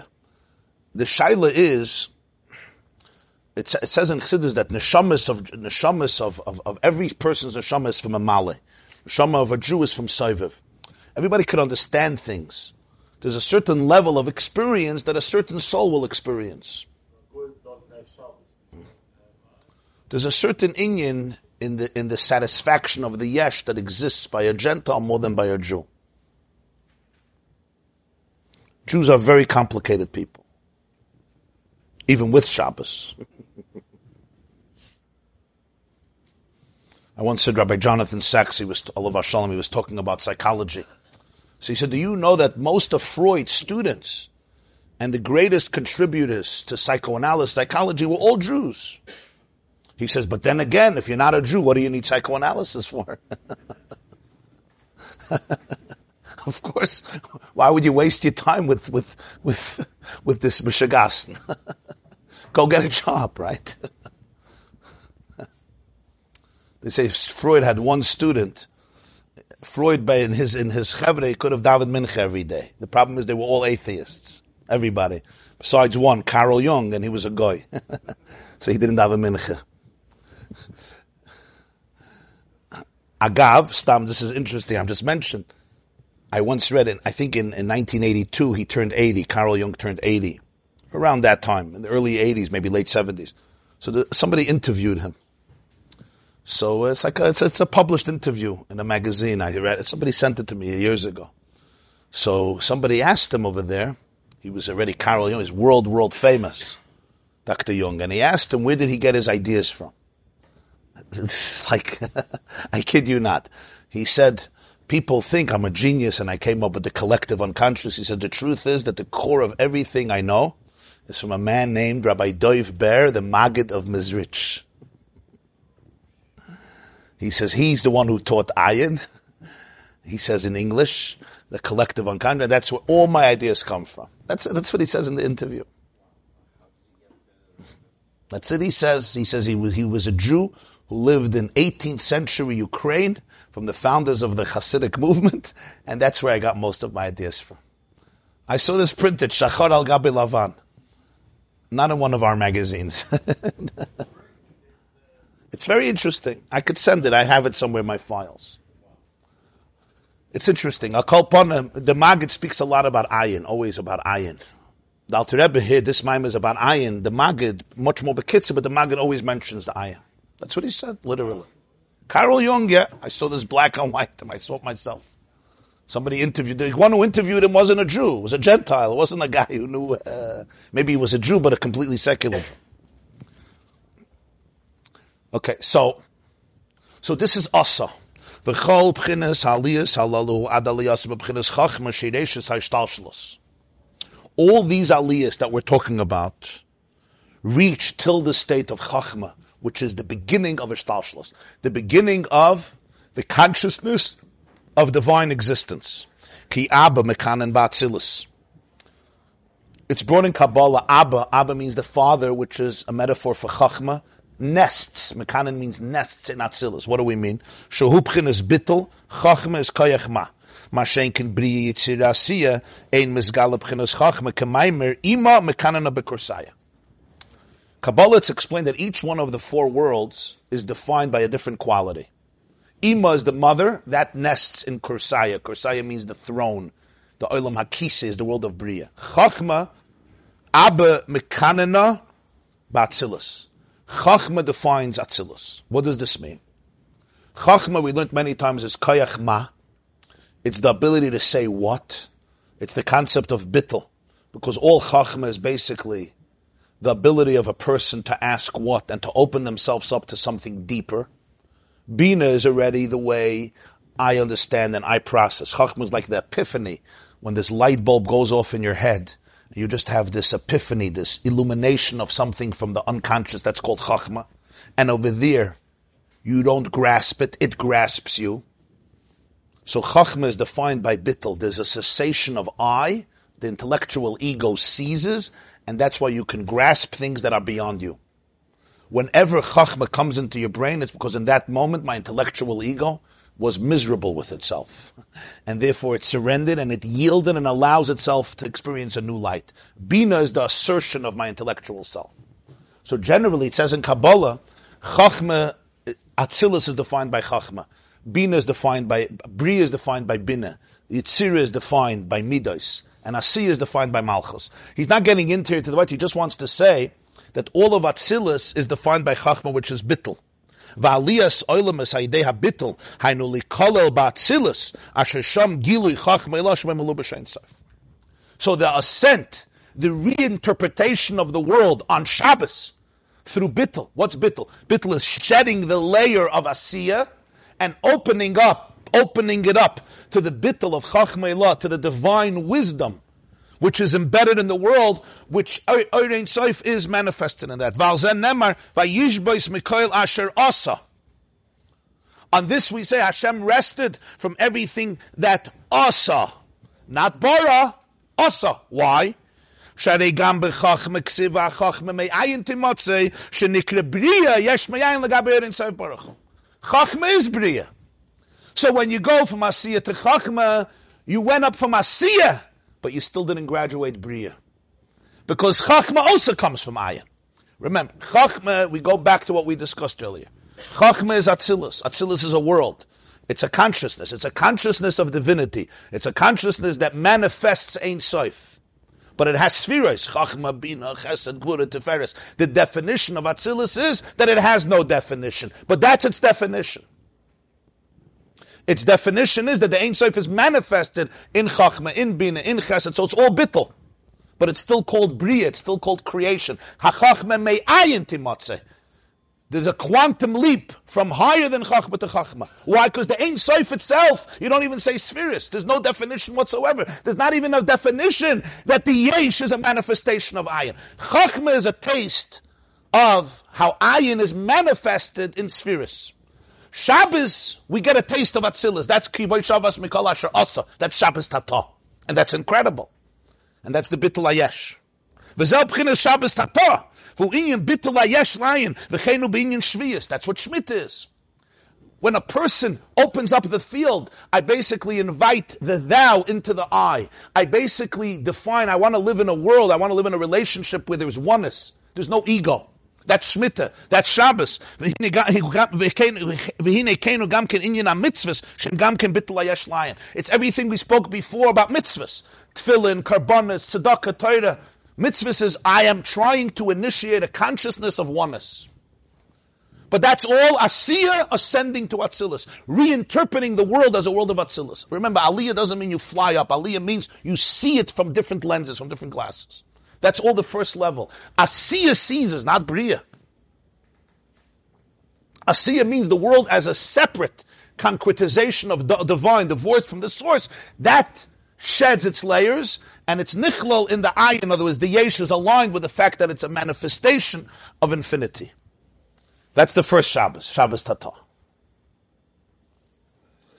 The Shaila is, it, it says in Chassidus that neshamas of neshamas of, of, of every person's neshama is from a male. Neshama of a Jew is from Soiviv. Everybody could understand things. There's a certain level of experience that a certain soul will experience. There's a certain inyan in the in the satisfaction of the yesh that exists by a Gentile more than by a Jew. Jews are very complicated people, even with Shabbos. I once said Rabbi Jonathan Sacks, he was Allah Shalom, he was talking about psychology. So he said, "Do you know that most of Freud's students and the greatest contributors to psychoanalysis, psychology, were all Jews?" He says, "But then again, if you're not a Jew, what do you need psychoanalysis for?" of course, why would you waste your time with with with with this mishagas? Go get a job, right? they say Freud had one student. Freud, by in his in his chevre, he could have davened mincha every day. The problem is they were all atheists, everybody, besides one, Carl Jung, and he was a guy, so he didn't daven mincha. Agav, Stam, this is interesting. I'm just mentioned. I once read it. I think in, in 1982 he turned 80. Carl Jung turned 80, around that time in the early 80s, maybe late 70s. So the, somebody interviewed him. So it's like a, it's, it's a published interview in a magazine. I read it. Somebody sent it to me years ago. So somebody asked him over there. He was already Carl Jung. He's world world famous, Dr. Jung, and he asked him where did he get his ideas from. It's like I kid you not. He said, people think I'm a genius and I came up with the collective unconscious. He said, the truth is that the core of everything I know is from a man named Rabbi Doiv Ber, the Maggid of Mizrich. He says he's the one who taught ayin. He says in English, the collective unconscious. That's where all my ideas come from. That's, that's what he says in the interview. That's it. He says. He says he was he was a Jew who lived in 18th century Ukraine, from the founders of the Hasidic movement, and that's where I got most of my ideas from. I saw this printed Shachar al Gabi Lavan, not in one of our magazines. it's very interesting. I could send it. I have it somewhere in my files. It's interesting. The Maggid speaks a lot about ayin, always about ayin. The Alter Rebbe here, this mime is about ayin. The Maggid, much more bekitzer, but the Maggid always mentions the ayin. That's what he said, literally. Carl Jung, yeah, I saw this black and white, and I saw it myself. Somebody interviewed, the one who interviewed him wasn't a Jew, it was a Gentile. It wasn't a guy who knew, uh, maybe he was a Jew, but a completely secular Jew. Okay, so, so this is Asa. V'chol b'chines haliyas halalu ad aliyas b'chines chachma shireishis ha'ishtalshalos. All these aliyas that we're talking about reach till the state of chachma, which is the beginning of ishtalshalos, the beginning of the consciousness of divine existence. Ki Abba mekanen ba'atzilus. It's brought in Kabbalah, Abba. Abba means the father, which is a metaphor for chachma nests. Mekanen means nests in Atzilus. What do we mean? Shehupchin is bittel, chachma is koyach ma. Mashen can bri yitzirasiya, ein mizgal b'chinas chachma, kemaimer, ima mekanen bekorsaya. Kabbalah, explain that each one of the four worlds is defined by a different quality. Ima is the mother, that nests in Kursaya. Kursaya means the throne. The Olam Hakise is the world of Bria. Chachma, Abba Mekanena, Batzilus. Chachma defines Atzilus. What does this mean? Chachma, we learned many times, is Kayach Ma. It's the ability to say what. It's the concept of bittel. Because all Chachma is basically the ability of a person to ask what and to open themselves up to something deeper. Bina is already the way I understand and I process. Chachma is like the epiphany when this light bulb goes off in your head. You just have this epiphany, this illumination of something from the unconscious. That's called chachma. And over there, you don't grasp it; it grasps you. So chachma is defined by bittel. There's a cessation of I. The intellectual ego ceases, and that's why you can grasp things that are beyond you. Whenever chachma comes into your brain, it's because in that moment my intellectual ego was miserable with itself. And therefore it surrendered and it yielded and allows itself to experience a new light. Bina is the assertion of my intellectual self. So generally it says in Kabbalah, Chachma, Atzilus is defined by Chachma. Bina is defined by, Bria is defined by Bina. Yitzira is defined by Midos. And Asiya is defined by Malchus. He's not getting into it to the right, he just wants to say that all of Atzilus is defined by Chachma, which is Bittel. Va'aliyas oilam es haidei habitul hainu likolel ba'atzilus asher sham gilui chachma ilash b'melu b'shein sof. So the ascent, the reinterpretation of the world on Shabbos through bittul. What's bittul? Bittul is shedding the layer of asiya and opening up, opening it up to the bittul of chachma ilah, to the divine wisdom which is embedded in the world, which Eirein Soif is manifested in that. Valzen Nemar, Vayishbois Mikoil Asher Asa. On this we say Hashem rested from everything that Asa, not Bara, Asa. Why? שהרי גם בחכמה כסיב והחכמה מאין תימצא שנקרא בריאה יש מאין לגבי אין סוף ברוך הוא. Chachma is Bria. So when you go from Asiya to Chachma, you went up from Asiya but you still didn't graduate Bria. Because Chachma also comes from Ayin. Remember, Chachma, we go back to what we discussed earlier. Chachma is Atzilus. Atzilus is a world. It's a consciousness. It's a consciousness of divinity. It's a consciousness that manifests Ein Soif. But it has spheres. Chachma, Bina, Chesed, Gvura, Tiferes. The definition of Atzilus is that it has no definition. But that's its definition. Its definition is that the Ein Sof is manifested in Chachma, in Bina, in Chesed, so it's all bittel. But it's still called Bria, it's still called creation. HaChachma me'ayin timotze. There's a quantum leap from higher than Chachma to Chachma. Why? Because the Ein Sof itself, you don't even say spheres. There's no definition whatsoever. There's not even a definition that the Yesh is a manifestation of Ayin. Chachma is a taste of how Ayin is manifested in spheres. Shabbos, we get a taste of Atzilus. That's Kiboy Shavas Mikol Asher Asa. That's Shabbos Tata. And that's incredible. And that's the Bittul Ayesh. V'zel B'chinas Shabbos Tata. V'inyan Bittul Ayesh Layin. V'cheinu B'inyan Shviyas. That's what Shmit is. When a person opens up the field, I basically invite the thou into the I. I basically define, I want to live in a world, I want to live in a relationship where there's oneness. There's no ego. That's Shmita. That's Shabbos. It's everything we spoke before about mitzvahs. Tefillin, karbonis, tzedakah, Torah. Mitzvahs is I am trying to initiate a consciousness of oneness. But that's all Asiya ascending to Atzilus, reinterpreting the world as a world of Atzilus. Remember, Aliyah doesn't mean you fly up. Aliyah means you see it from different lenses, from different glasses. That's all the first level. Asiya sees is not Bria. Asiya means the world as a separate concretization of the divine, divorced from the source. That sheds its layers and it's nichlal in the eye. In other words, the yesh is aligned with the fact that it's a manifestation of infinity. That's the first Shabbos, Shabbos Tata.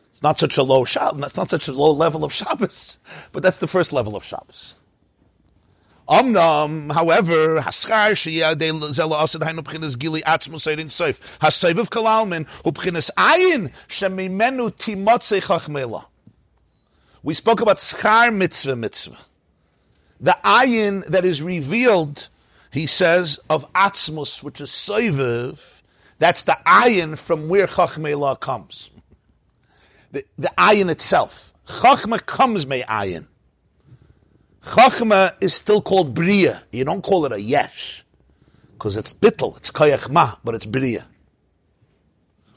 It's not such a low Shabbos, that's not such a low level of Shabbos, but that's the first level of Shabbos. Omnam, however, asad hainu gili ayin shemimenu chachmela. We spoke about schar mitzvah mitzvah. The ayin that is revealed, he says, of atzmus, which is soiviv, that's the ayin from where chachmela comes. The, the ayin itself. Chachma comes may ayin. Chachma is still called Bria. You don't call it a Yesh. Because it's Bittel, it's Kayachma, but it's Bria.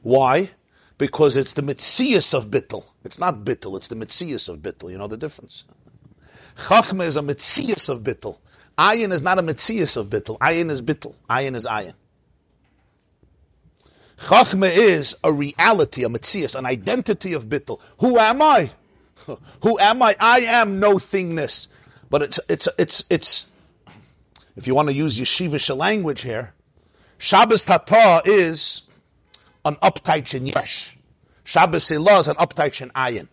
Why? Because it's the Mitzias of Bittel. It's not Bittel, it's the Mitzias of Bittel. You know the difference? Chachma is a Mitzias of Bittel. Ayin is not a Mitzias of Bittel. Ayin is Bittel. Ayin is Ayin. Chachma is a reality, a Mitzias, an identity of Bittel. Who am I? Who am I? I am no thingness. But it's it's it's it's if you want to use yeshivish language here, Shabbos Tata is an uptight in yesh. Shabbos Ilah is an uptight in ayin.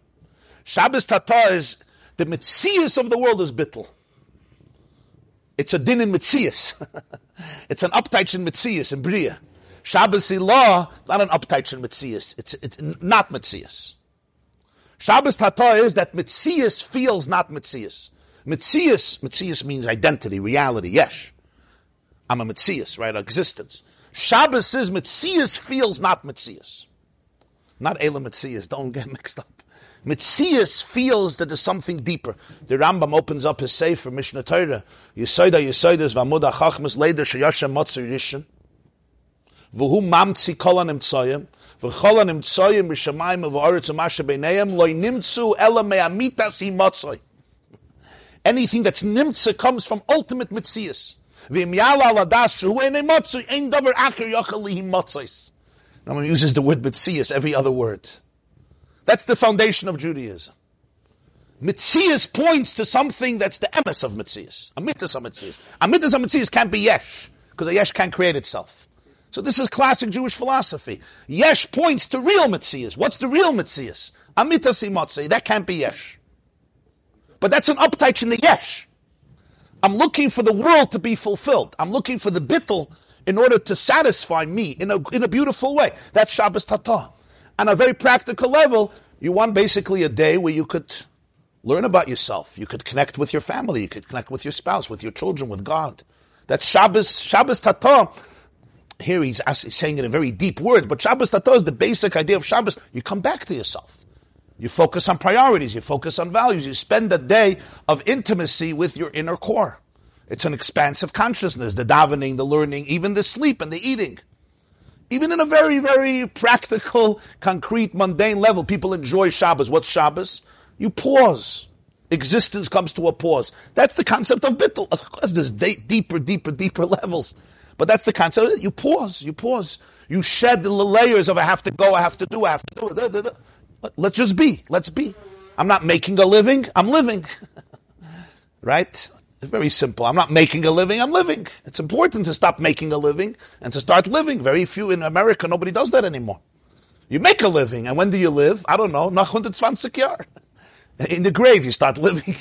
Shabbos Tata is the mitzias of the world is bittel. It's a din in mitzias. it's an uptight in mitzias in bria. Shabbos Ilah not an uptight in mitzias. It's, it's not mitzias. Shabbos Tata is that mitzias feels not mitzias. Mitzias, Mitzias means identity, reality, yes. I'm a Mitzias, right? Existence. Shabbos is Mitzias feels not Mitzias. Not Ela Mitzias, don't get mixed up. Mitzias feels that there's something deeper. The Rambam opens up his Sefer, Mishnah Torah. Yesoida Yesoidas Vamuda Chachmas Leder Sheyashem Motzir Rishon. V'hu mamtzi kol ha-nimtzoyim. V'chol ha-nimtzoyim b'shamayim v'oretz u'masha b'neiim loy nimtzu ela me'amitas hi Anything that's nimtza comes from ultimate mitzias. Rambam uses the word mitzias every other word. That's the foundation of Judaism. Mitzias points to something that's the emes of Mitzias. A mitzvah of. A mitzvah of can't be yesh, because a yesh can't create itself. So this is classic Jewish philosophy. Yesh points to real Mitzias. What's the real Mitzias? Amitasi Motzei. That can't be yesh. But that's an uptight in the yesh. I'm looking for the world to be fulfilled. I'm looking for the bittel in order to satisfy me in a, in a beautiful way. That's Shabbos Tata. On a very practical level, you want basically a day where you could learn about yourself. You could connect with your family. You could connect with your spouse, with your children, with God. That's Shabbos, Shabbos Tata. Here he's, saying in a very deep word, but Shabbos Tata is the basic idea of Shabbos. You come back to yourself. You focus on priorities, you focus on values, you spend a day of intimacy with your inner core. It's an expansive consciousness, the davening, the learning, even the sleep and the eating. Even in a very, very practical, concrete, mundane level, people enjoy Shabbos. What's Shabbos? You pause. Existence comes to a pause. That's the concept of bittul. Of course, there's deeper, deeper, deeper levels. But that's the concept. You pause. You pause. You shed the layers of I have to go, I have to do, I have to do. Let's just be. Let's be. I'm not making a living. I'm living. right? It's very simple. I'm not making a living. I'm living. It's important to stop making a living and to start living. Very few in America. Nobody does that anymore. You make a living, and when do you live? I don't know. Nach 120 Jahr. In the grave, you start living.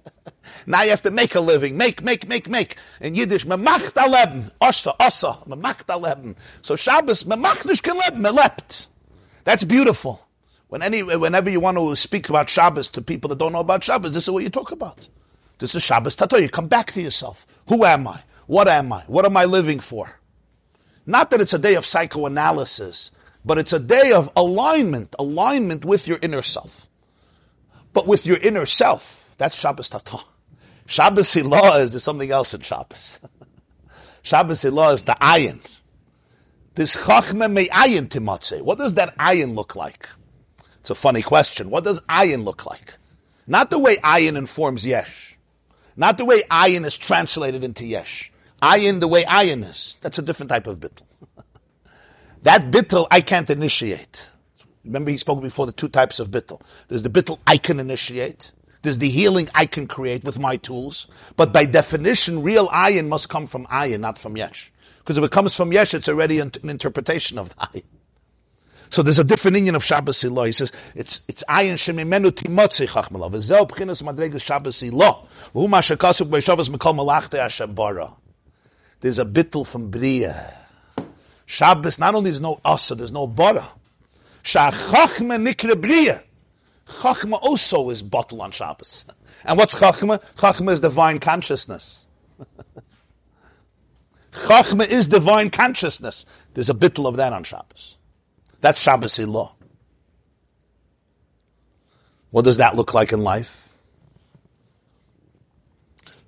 now you have to make a living. Make, make, make, make. In Yiddish, memacht a leben. Osa, osa. Memacht a leben. So Shabbos, memacht nish ke leben. Melept. That's beautiful. When any, whenever you want to speak about Shabbos to people that don't know about Shabbos, this is what you talk about. This is Shabbos Tato. You come back to yourself. Who am I? What am I? What am I living for? Not that it's a day of psychoanalysis, but it's a day of alignment, alignment with your inner self but with your inner self. That's Shabbos Tata. Shabbos Hilah is there's something else in Shabbos. Shabbos Hilah is the ayin. This chachme me ayin timatze. What does that ayin look like? It's a funny question. What does ayin look like? Not the way ayin informs yesh. Not the way ayin is translated into yesh. Ayin the way ayin is. That's a different type of bittel. that bittel I can't initiate. Remember, he spoke before the two types of bittel. There's the bittel I can initiate. There's the healing I can create with my tools. But by definition, real ayin must come from ayin, not from yesh. Because if it comes from yesh, it's already an, interpretation of the ayin. So there's a different union of Shabbos Ilah. He says, it's, it's ayin shemimenu timotzi chachmalav. V'zeh b'chinas madregas Shabbos Ilah. V'hu ma shekasuk b'shavas mekol malachte Hashem bara. There's a bittel from Bria. Shabbos, not only is no asa, there's no bara. Shachachma nikra bria. Chachma also is bottle on Shabbos. And what's Chachma? Chachma is divine consciousness. Chachma is divine consciousness. There's a bittle of that on Shabbos. That's Shabbos law. What does that look like in life?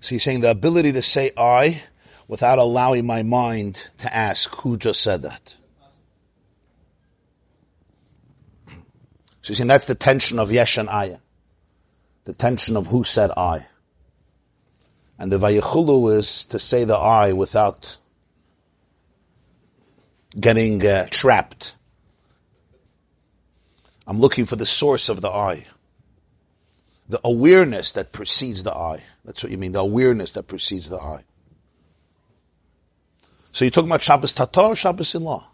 So he's saying the ability to say I without allowing my mind to ask who just said that. So you see, that's the tension of Yesh and Aya. The tension of who said I. And the Vayichulu is to say the I without getting uh, trapped. I'm looking for the source of the I. The awareness that precedes the I. That's what you mean, the awareness that precedes the I. So you're talking about Shabbos Tata or Shabbos in law?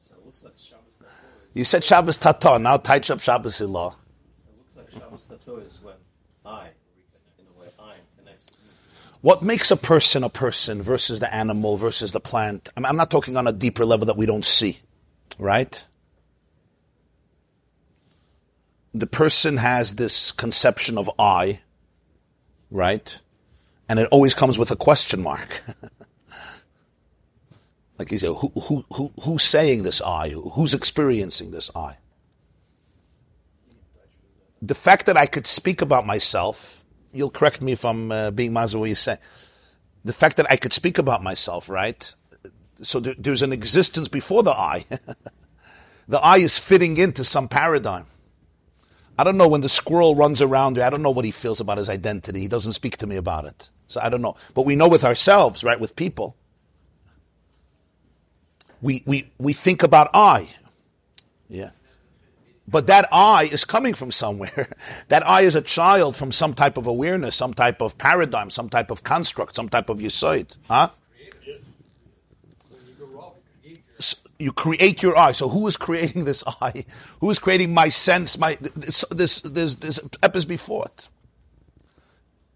So it looks like you said Shabbos Tata, now touch up Shabbos Ilah. It looks like Shabbos Tata is when I, in a way, I. What makes a person a person versus the animal versus the plant? I'm not talking on a deeper level that we don't see, right? The person has this conception of I, right? And it always comes with a question mark. Like you said, who, who, who, who's saying this I? Who's experiencing this I? The fact that I could speak about myself, you'll correct me if I'm uh, being mazur what you say. The fact that I could speak about myself, right? So there, there's an existence before the I. the I is fitting into some paradigm. I don't know when the squirrel runs around I don't know what he feels about his identity. He doesn't speak to me about it. So I don't know. But we know with ourselves, right, with people, we, we, we think about I. Yeah. But that I is coming from somewhere. that I is a child from some type of awareness, some type of paradigm, some type of construct, some type of yisoid. Huh? So you create your I. So who is creating this I? Who is creating my sense? My this this this, this epis before it.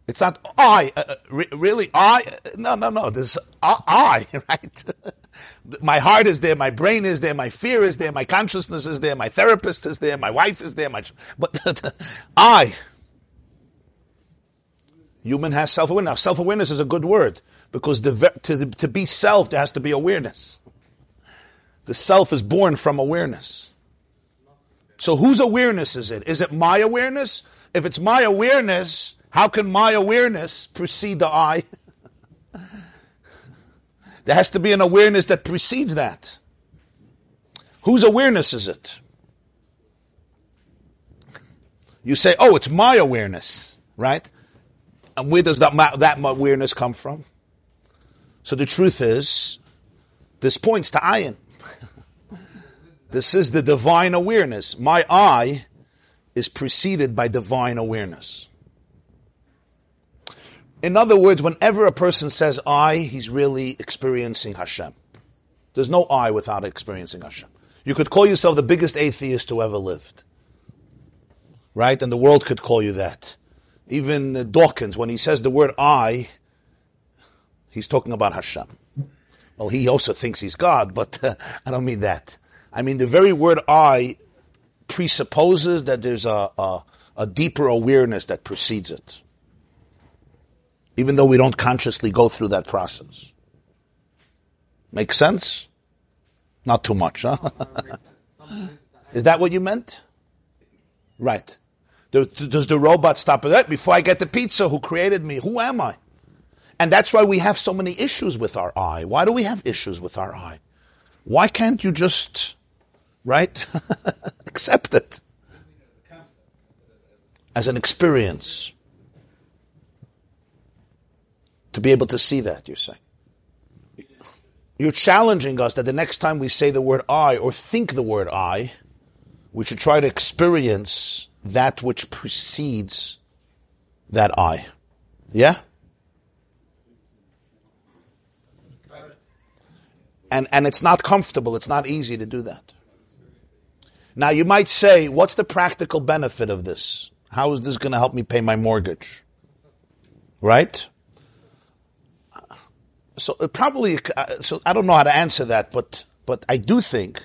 It's not I. Uh, uh re- really, I? No, no, no. This I, I right? my heart is there, my brain is there, my fear is there, my consciousness is there, my therapist is there, my wife is there, my, but I, human has self-awareness. Now, self-awareness is a good word because the, to, to be self, there has to be awareness. The self is born from awareness. So whose awareness is it? Is it my awareness? If it's my awareness, how can my awareness precede the I? There has to be an awareness that precedes that. Whose awareness is it? You say, oh, it's my awareness, right? And where does that, that awareness come from? So the truth is, this points to ayin. This is the divine awareness. My I is preceded by divine awareness. In other words, whenever a person says I, he's really experiencing Hashem. There's no I without experiencing Hashem. You could call yourself the biggest atheist who ever lived. Right? And the world could call you that. Even Dawkins, when he says the word I, he's talking about Hashem. Well, he also thinks he's God, but uh, I don't mean that. I mean the very word I presupposes that there's a, a, a deeper awareness that precedes it. Even though we don't consciously go through that process. Make sense? Not too much, huh? Is that what you meant? Right. Does the robot stop at that? Before I get the pizza, who created me? Who am I? And that's why we have so many issues with our I. Why do we have issues with our I? Why can't you just, right, accept it as an experience? To be able to see that, you're saying. You're challenging us that the next time we say the word I or think the word I, we should try to experience that which precedes that I. Yeah? And, and it's not comfortable, it's not easy to do that. Now you might say, what's the practical benefit of this? How is this going to help me pay my mortgage? Right? So probably, so I don't know how to answer that, but, but I do think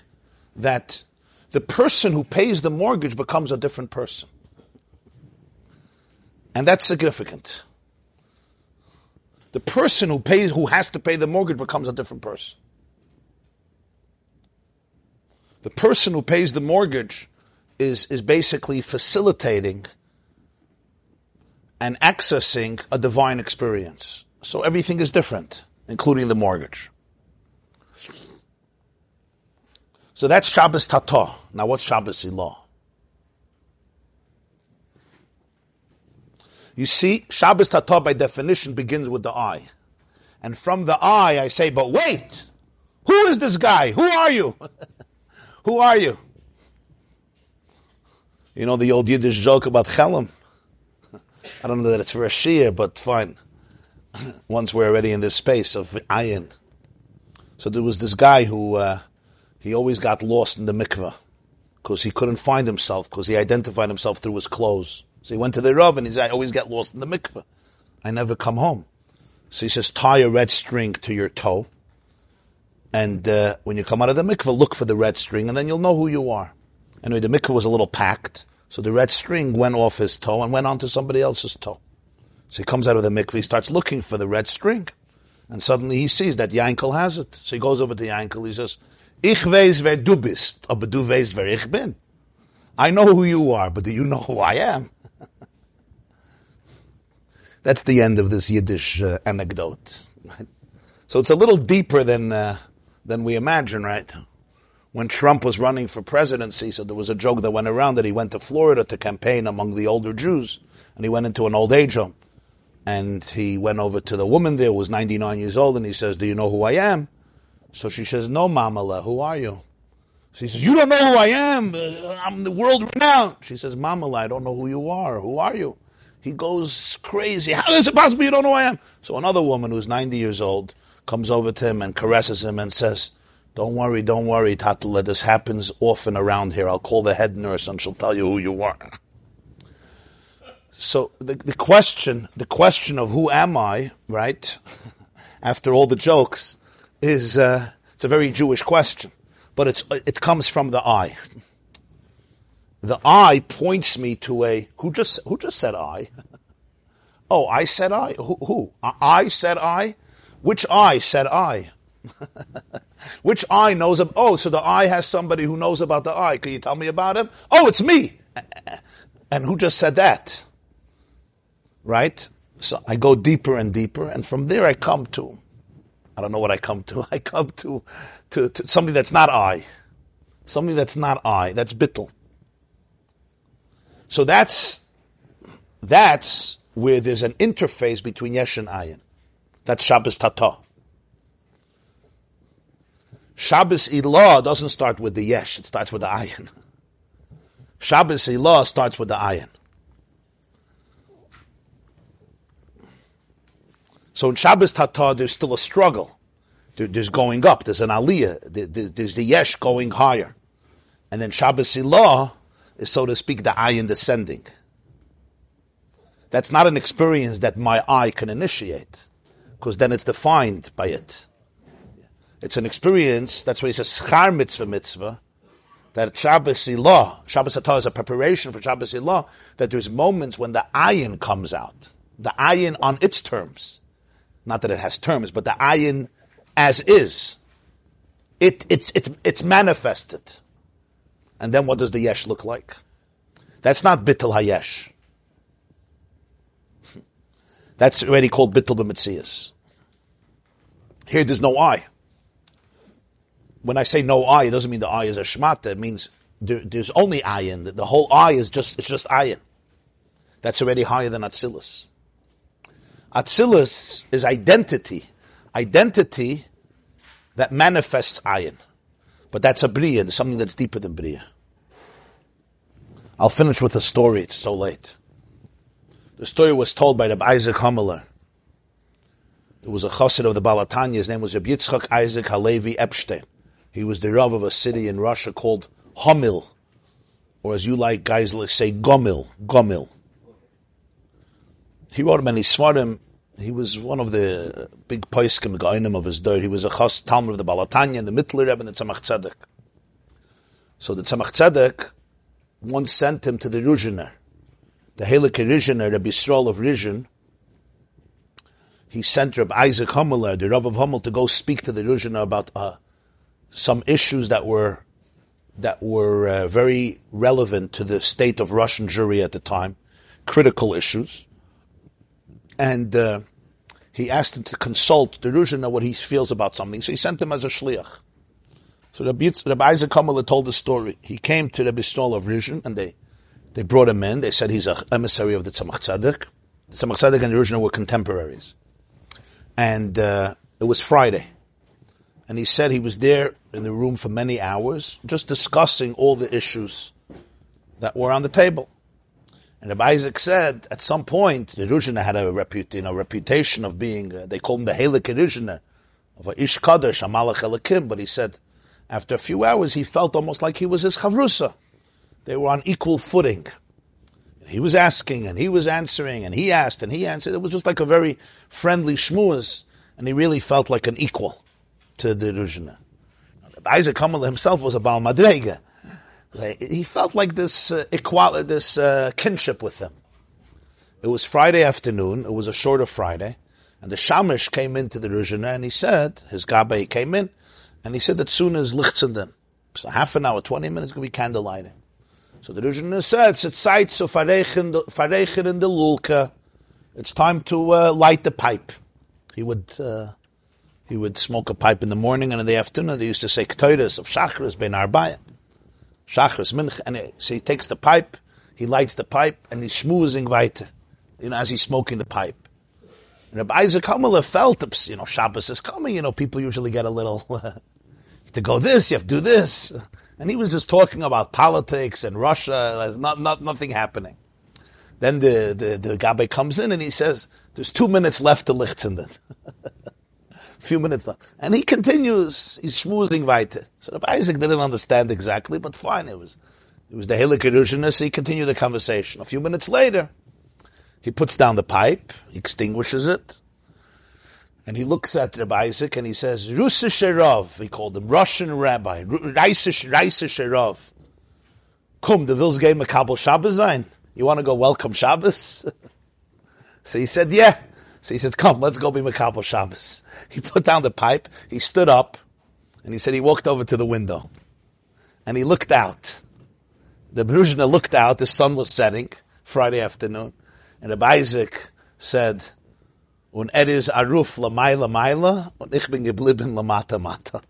that the person who pays the mortgage becomes a different person. And that's significant. The person who pays, who has to pay the mortgage becomes a different person. The person who pays the mortgage is, is basically facilitating and accessing a divine experience. So everything is different, including the mortgage. So that's Shabbos Tata. Now what's Shabbos Ilah? You see, Shabbos Tata by definition begins with the I. And from the I, I say, but wait! Who is this guy? Who are you? Who are you? You know the old Yiddish joke about Chelam? I don't know that it's for a Shia, but fine. Once we're already in this space of ayin. So there was this guy who uh, he always got lost in the mikveh because he couldn't find himself because he identified himself through his clothes. So he went to the Rav and he said, I always get lost in the mikveh. I never come home. So he says, tie a red string to your toe. And uh, when you come out of the mikveh, look for the red string and then you'll know who you are. Anyway, the mikveh was a little packed. So the red string went off his toe and went onto somebody else's toe. So he comes out of the mikveh, he starts looking for the red string. And suddenly he sees that Yankel has it. So he goes over to Yankel, he says, Ich weiß, wer du bist, aber du weißt, wer ich bin. I know who you are, but do you know who I am? That's the end of this Yiddish uh, anecdote. So it's a little deeper than uh, than we imagine, right? When Trump was running for presidency, so there was a joke that went around that he went to Florida to campaign among the older Jews, and he went into an old age home, and he went over to the woman there, was 99 years old, and he says, "Do you know who I am?" So she says, no, Mamala, who are you? She says, you don't know who I am. Uh, I'm the world renowned. She says, Mamala, I don't know who you are. Who are you? He goes crazy. How is it possible you don't know who I am? So another woman who's 90 years old comes over to him and caresses him and says, don't worry, don't worry, Tatula. This happens often around here. I'll call the head nurse and she'll tell you who you are. So the, the question, the question of who am I, right? After all the jokes, is uh, it's a very Jewish question, but it's it comes from the I. The I points me to a who just who just said I. Oh, I said I. Who? who? I said I. Which I said I? Which I knows of? Oh, so the I has somebody who knows about the I. Can you tell me about him? Oh, it's me. And who just said that? Right. So I go deeper and deeper, and from there I come to I don't know what I come to. I come to, to, to something that's not I. Something that's not I. That's bittel. So that's, that's where there's an interface between Yesh and Ayin. That's Shabbos Tata. Shabbos Ilah doesn't start with the yesh, it starts with the ayin. Shabbos Ilah starts with the ayin. So in Shabbos Tata, there's still a struggle. There, there's going up, there's an aliyah, there, there, there's the yesh going higher. And then Shabbos Ilah is, so to speak, the ayin descending. That's not an experience that my eye can initiate, because then it's defined by it. It's an experience, that's why he says schar mitzvah mitzvah, that Shabbos Ilah, Shabbos Atah is a preparation for Shabbos Ilah, that there's moments when the ayin comes out. The ayin on its terms. Not that it has terms, but the ayin as is. It, it's, it's, it's manifested. And then what does the yesh look like? That's not bittul hayesh. That's already called bittul b'mitzias. Here there's no I. When I say no I, it doesn't mean the I is a shmata. It means there, there's only ayin. The, the whole I is just, it's just ayin. That's already higher than atzilus. Atzilus is identity. Identity that manifests ayin. But that's a bria, something that's deeper than bria. I'll finish with a story, it's so late. The story was told by Rabbi Isaac Homiler. There was a chassid of the Baal HaTanya, his name was Rabbi Yitzchak Isaac Halevi Epstein. He was the Rav of a city in Russia called Homil, or as you like guys say, Gomil, Gomil. He wrote many svarim. He was one of the big poiskim gainim of his day. He was a chas talmud of the Baal HaTanya, and the Mittler Rebbe, and the Tzemach Tzedek. So the Tzemach Tzedek once sent him to the Ruzhiner, the Helik Ruzhiner, Rabbi Yisrael of Rizhin. He sent Rabbi Isaac Homiler, the Rav of Hummel, to go speak to the Ruzhiner about uh, some issues that were that were uh, very relevant to the state of Russian Jewry at the time, critical issues. And uh, he asked him to consult the Ruzhiner what he feels about something. So he sent him as a shliach. So Rabbi, Rabbi Isaac Kamala told the story. He came to Rabbi Stoll of Rizhin, and they, they brought him in. They said he's an emissary of the Tzemach Tzedek. The Tzemach Tzedek and Rizhin were contemporaries. And uh, it was Friday. And he said he was there in the room for many hours, just discussing all the issues that were on the table. And Rabbi Isaac said, at some point, the Ruzhina had a reput- you know, reputation of being, uh, they called him the Helik Ruzhina, of a Ish Kadosh, a Malach Elikim, but he said, after a few hours, he felt almost like he was his chavrusa. They were on equal footing. He was asking and he was answering and he asked and he answered. It was just like a very friendly shmuas, and he really felt like an equal to the Ruzhina. Isaac Hamel himself was a Baal Madrega. He felt like this uh, equality, this uh, kinship with them. It was Friday afternoon. It was a shorter Friday, and the Shamish came into the Ruzhina and he said, his Gabe came in, and he said that soon as Lichtzenden, so half an hour, 20 minutes, going to be candle lighting. So the Rishon says it's sight so farechen in the lulka. It's time to uh, light the pipe. He would uh, he would smoke a pipe in the morning and in the afternoon. They used to say ketores of shachris ben arbayim, shachris minch. And so he takes the pipe, he lights the pipe, and he's schmoozing weiter, you know, as he's smoking the pipe. And Rabbi Isaac Hamala felt, you know, Shabbos is coming. You know, people usually get a little. to go this, you have to do this. And he was just talking about politics and Russia. There's not, not nothing happening. Then the, the, the Gabe comes in and he says, there's two minutes left to Lichtzenden. A few minutes left. And he continues, he's schmoozing weiter. So Rabbi Isaac didn't understand exactly, but fine, it was, it was the Helik so he continued the conversation. A few minutes later, he puts down the pipe, he extinguishes it, and he looks at Rabbi Isaac and he says, Rusa Sherov, he called him, Russian rabbi, Raisa Sherov. Come, the Vils gave Makabal Shabbos sein. You want to go welcome Shabbos? so he said, yeah. So he said, come, let's go be Makabal Shabbos. He put down the pipe, he stood up, and he said he walked over to the window. And he looked out. The Bruzhna looked out, the sun was setting, Friday afternoon. And Rabbi Isaac said, Und er is aruf lamaila maila, und ich bin geblieben lamata mata.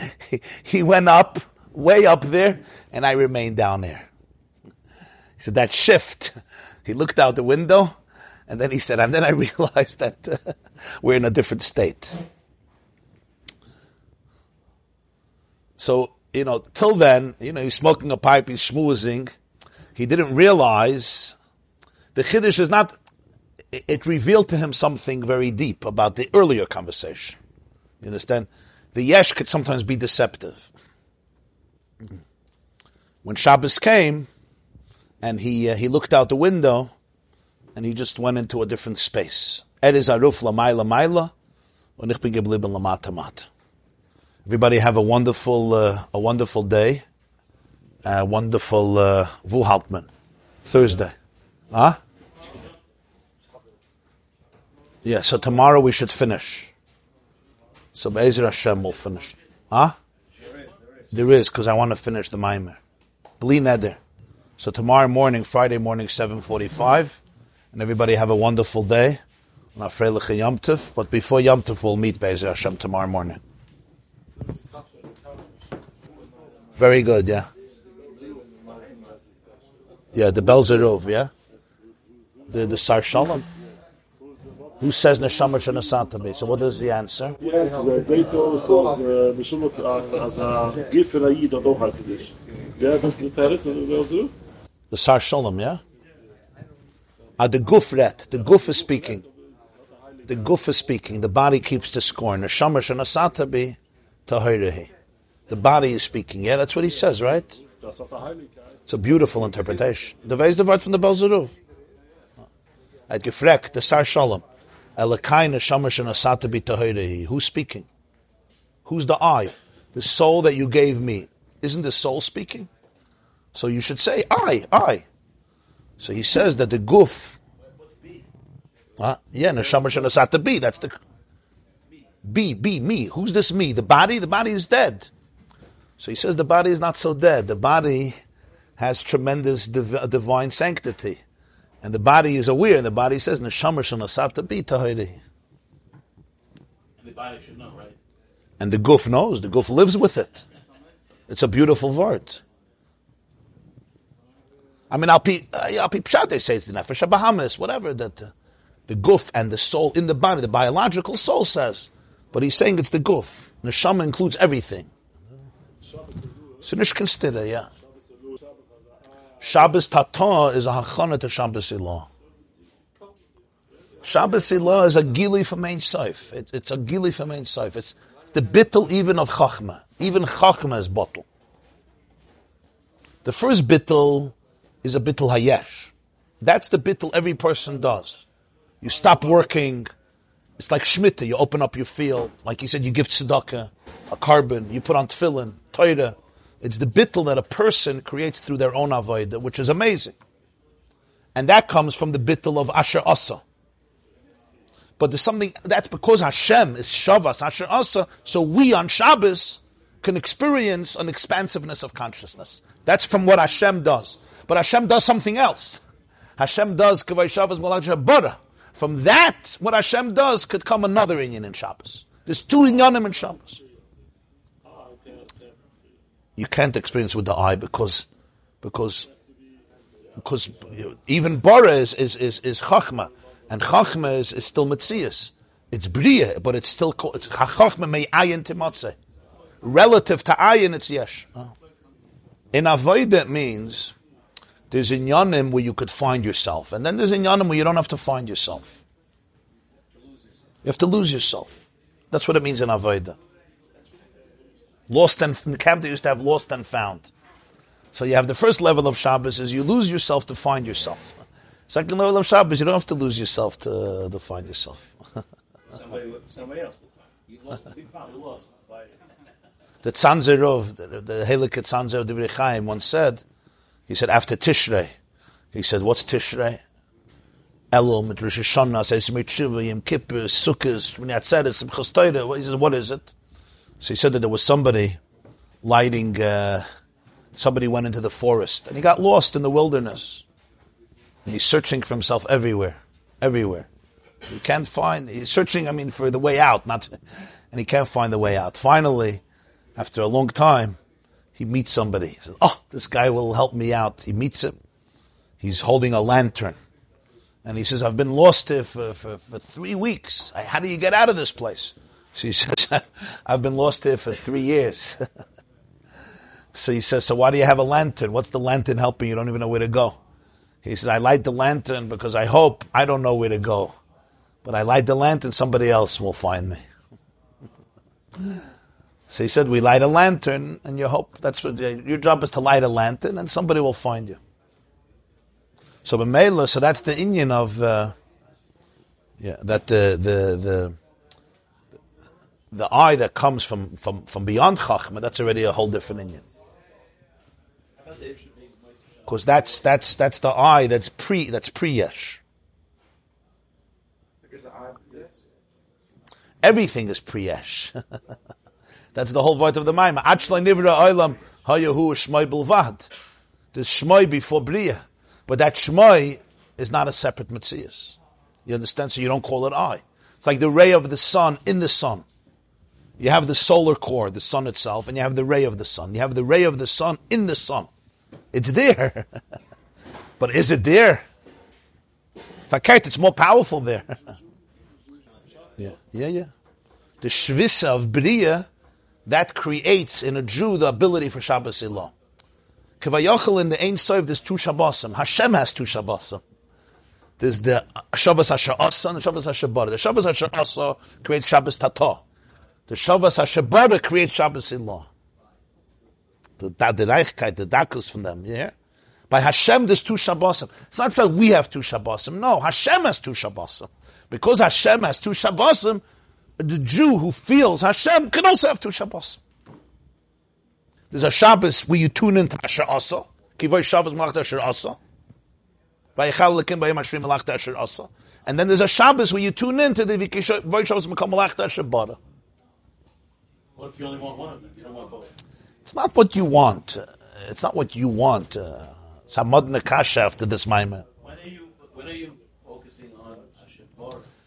He went up, way up there, and I remained down there. He said, that shift. He looked out the window, and then he said, and then I realized that uh, we're in a different state. So, you know, till then, you know, he's smoking a pipe, he's schmoozing. He didn't realize the Chiddush is not, it revealed to him something very deep about the earlier conversation. You understand? The Yesh could sometimes be deceptive. When Shabbos came, and he uh, he looked out the window, and he just went into a different space. Everybody have a wonderful uh, a wonderful day, a wonderful uh, Vuhaltman, Thursday, huh? Yeah, so tomorrow we should finish. So Be'ezer Hashem will finish. Huh? There is, because I want to finish the Maimer. Bli Neder. So tomorrow morning, Friday morning, 7.45, and everybody have a wonderful day. But before Yom Tov we'll meet Be'ezer Hashem tomorrow morning. Very good, yeah. Yeah, the Belzerov, yeah? The, the Sar Shalom. Who says Neshama Shanasata me? So what is the answer? Yes, they told us as a gift for a Yid or don't have this. Yeah, that's the Teretz and the Belzer. The Sar Shalom, yeah? Ah, the Gufret, the Guf is speaking. The Guf is speaking. The body keeps the score. Neshama Shanasata be Tahirehi. The body is speaking. Yeah, that's what he says, right? It's a beautiful interpretation. The Vez the word from the Belzeruv. At Gefrek, the Sar Shalom. Who's speaking? Who's the I? The soul that you gave me. Isn't the soul speaking? So you should say, I, I. So he says that the guf. Uh, yeah, neshama shenasata be. That's the be, be, me. Who's this me? The body? The body is dead. So he says the body is not so dead. The body has tremendous div- divine sanctity. And the body is aware, and the body says, Neshamar shanasata bi tahiri. And the body should know, right? And the guf knows, the guf lives with it. It's a beautiful word. I mean, I'll be, uh, I'll be pshat, they say it's the nefesh Bahamas, whatever, that uh, the guf and the soul in the body, the biological soul says. But he's saying it's the guf. Neshama includes everything. So nish consider, yeah. Shabbos Tata is a hachana to Shabbos Ilah. Shabbos Ilah is a gili for main saif. It, it's a gili for main. It's, it's the bittel even of chachma. Even chachma is bottle. The first bittel is a bittel hayesh. That's the bittel every person does. You stop working. It's like shmita. You open up your field. Like he said, you give tzedakah, a carbon. You put on tefillin, Torah. It's the bittel that a person creates through their own avodah, which is amazing. And that comes from the bittel of Asher Asa. But there's something, that's because Hashem is Shavas, Asher Asa, so we on Shabbos can experience an expansiveness of consciousness. That's from what Hashem does. But Hashem does something else. Hashem does Kavai Shabbos Malach. From that, what Hashem does could come another Inyan in Shabbos. There's two Inyanim in Shabbos you can't experience with the eye because because because even bara is is is, is chachma, and chachma is, is still mitzias. It's bria, but it's still called, it's chachma may ayin timatze. Relative to ayin, it's yesh. Oh. In it means there's inyanim where you could find yourself, and then there's inyanim where you don't have to find yourself. You have to lose yourself. That's what it means in avodah. Lost and Kamta used to have lost and found. So you have the first level of Shabbos is you lose yourself to find yourself. Second level of Shabbos, you don't have to lose yourself to, to find yourself. somebody, somebody else will find. You lost. You lost. The Tzanzerov, the, the Helikat Tzanzer of Divrei Chaim once said, he said, after Tishrei, he said, what's Tishrei? Elul, mit Rosh Hashanah, Yom Kippur, Sukkot, Shmini Atzeres, Simchas Torah. He said, what is it? So he said that there was somebody lighting, uh, somebody went into the forest and he got lost in the wilderness. And he's searching for himself everywhere, everywhere. He can't find, he's searching, I mean, for the way out, not, and he can't find the way out. Finally, after a long time, he meets somebody. He says, Oh, this guy will help me out. He meets him. He's holding a lantern. And he says, I've been lost here for, for, for three weeks. How do you get out of this place? She says, I've been lost here for three years. So he says, so why do you have a lantern? What's the lantern helping? You don't even know where to go. He says, I light the lantern because I hope I don't know where to go. But I light the lantern, somebody else will find me. so he said, we light a lantern and you hope that's what, your job is to light a lantern and somebody will find you. So so that's the inyan of, uh, yeah, that the, the, the, the eye that comes from, from, from beyond Chachma, that's already a whole different inyan. Because that's, that's, that's the eye that's pre, that's pre-yesh. Everything is pre-yesh. that's the whole voice of the Maimah. Achla nivra oilam hayahu shmoi bilvad. There's shmoi before bria. But that shmoi is not a separate mitzias. You understand? So you don't call it eye. It's like the ray of the sun in the sun. You have the solar core, the sun itself, and you have the ray of the sun. You have the ray of the sun in the sun. It's there. but is it there? Fakert, it's more powerful there. yeah, yeah, yeah. The shvisa of Bria, that creates in a Jew the ability for Shabbos Ilah. Kavayachal in the Ein Sof, there's two Shabbosim. Hashem has two Shabbosim. There's the Shabbos HaSha'asa and the Shabbos HaShabara. The Shabbos HaSha'asa creates Shabbos Tata. The Shabbos HaShabara creates Shabbos Ilah. The, the, the Reichkeit, the Dakus from them, yeah? By Hashem, there's two Shabbosim. It's not that we have two Shabbosim. No, Hashem has two Shabbosim. Because Hashem has two Shabbosim, the Jew who feels Hashem can also have two Shabbosim. There's a Shabbos where you tune into Asher Asa. Kivoy Shabbos Malach Asher Asa. And then there's a Shabbos where you tune into the Voy Shabbos Malach Asher Bara. What if you only want one of them? You don't want both. It's not what you want. It's not what you want. Uh, It's Nakasha after this Maimah. When are you? When are you focusing on Hashem?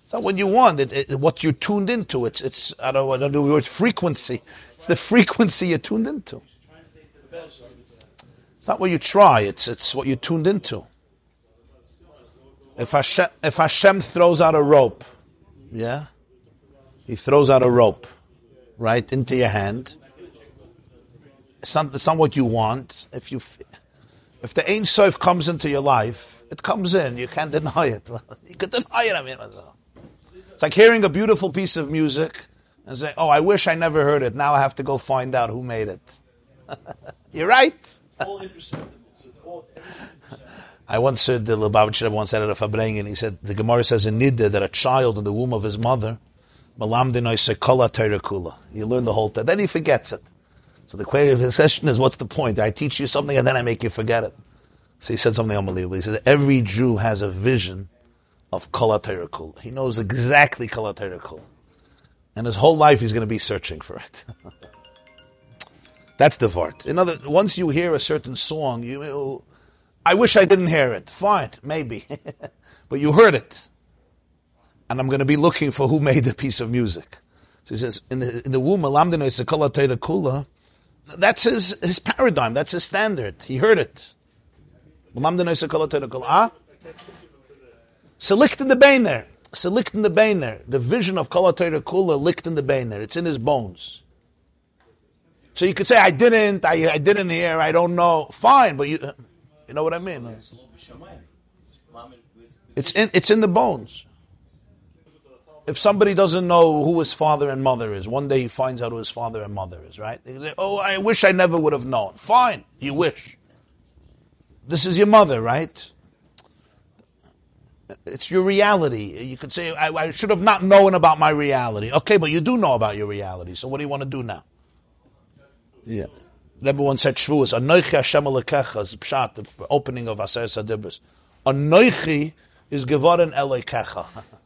It's not what you want. It, it, what you're tuned into. It's it's I don't I don't know the word frequency. It's the frequency you're tuned into. It's not what you try. It's it's what you're tuned into. If Hashem, if Hashem throws out a rope, yeah, he throws out a rope, right into your hand. Not, it's not what you want. If you, if the Ein Sof comes into your life, it comes in. You can't deny it. You can deny it. I mean, it's like hearing a beautiful piece of music and say, "Oh, I wish I never heard it. Now I have to go find out who made it." You're right. I once said the Lubavitcher once said at a Farbrengen, he said the Gemara says in Nidda that a child in the womb of his mother. You learn the whole time. Then he forgets it. So the question is, what's the point? I teach you something and then I make you forget it. So he said something unbelievable. He said every Jew has a vision of Terakula. He knows exactly Terakula. And his whole life he's going to be searching for it. That's the Vart. In other, once you hear a certain song, you, I wish I didn't hear it. Fine, maybe. but you heard it. And I'm going to be looking for who made the piece of music. So he says, in the, in the womb, Alamdino Sekala Teira Kula, that's his, his paradigm, that's his standard. He heard it. Alamdino Sekala Teira Kula. Ah? Selikt in the Beiner. Selikt in the Beiner. The vision of Kala Kula licked in the Beiner. It's in his bones. So you could say, I didn't, I, I didn't hear, I don't know. Fine, but you, you know what I mean? it's all b'shamayim. It's mamish with- It's in, it's in the bones. If somebody doesn't know who his father and mother is, one day he finds out who his father and mother is, right? They say, oh, I wish I never would have known. Fine, you wish. This is your mother, right? It's your reality. You could say, I, I should have not known about my reality. Okay, but you do know about your reality, so what do you want to do now? Yeah. Rebbe once said Shavuos, Anoichi Hashem Alekecha is pshat, the opening of Aser Sadibris. Anoichi is Gevarin Elekecha.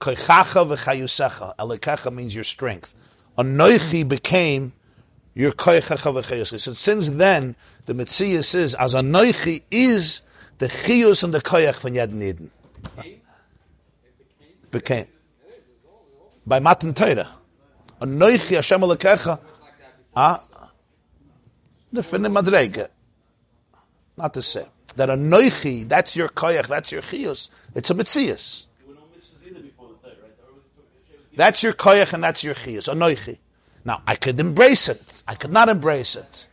Koichacha v'chayusecha. Elekecha means your strength. Anoichi became your koichacha v'chayusecha. So since then, the Metzias is, as Anoichi is the chiyus and the koyach von Yed Niden. Became. By Matan Torah. Anoichi Hashem Alekecha. Ah, the finne madrege. Not to say that a noichi, that's your koyach, that's your chiyus. It's a mitzias. There were no mitzvahs either before the Torah, right? They already took- That's your koyach and that's your chiyus. A noichi. Now I could embrace it. I could not embrace it.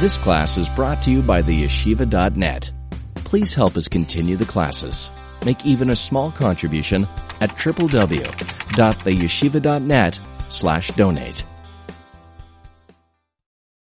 This class is brought to you by the yeshiva.net. Please help us continue the classes. Make even a small contribution at www.theyeshiva.net slash donate.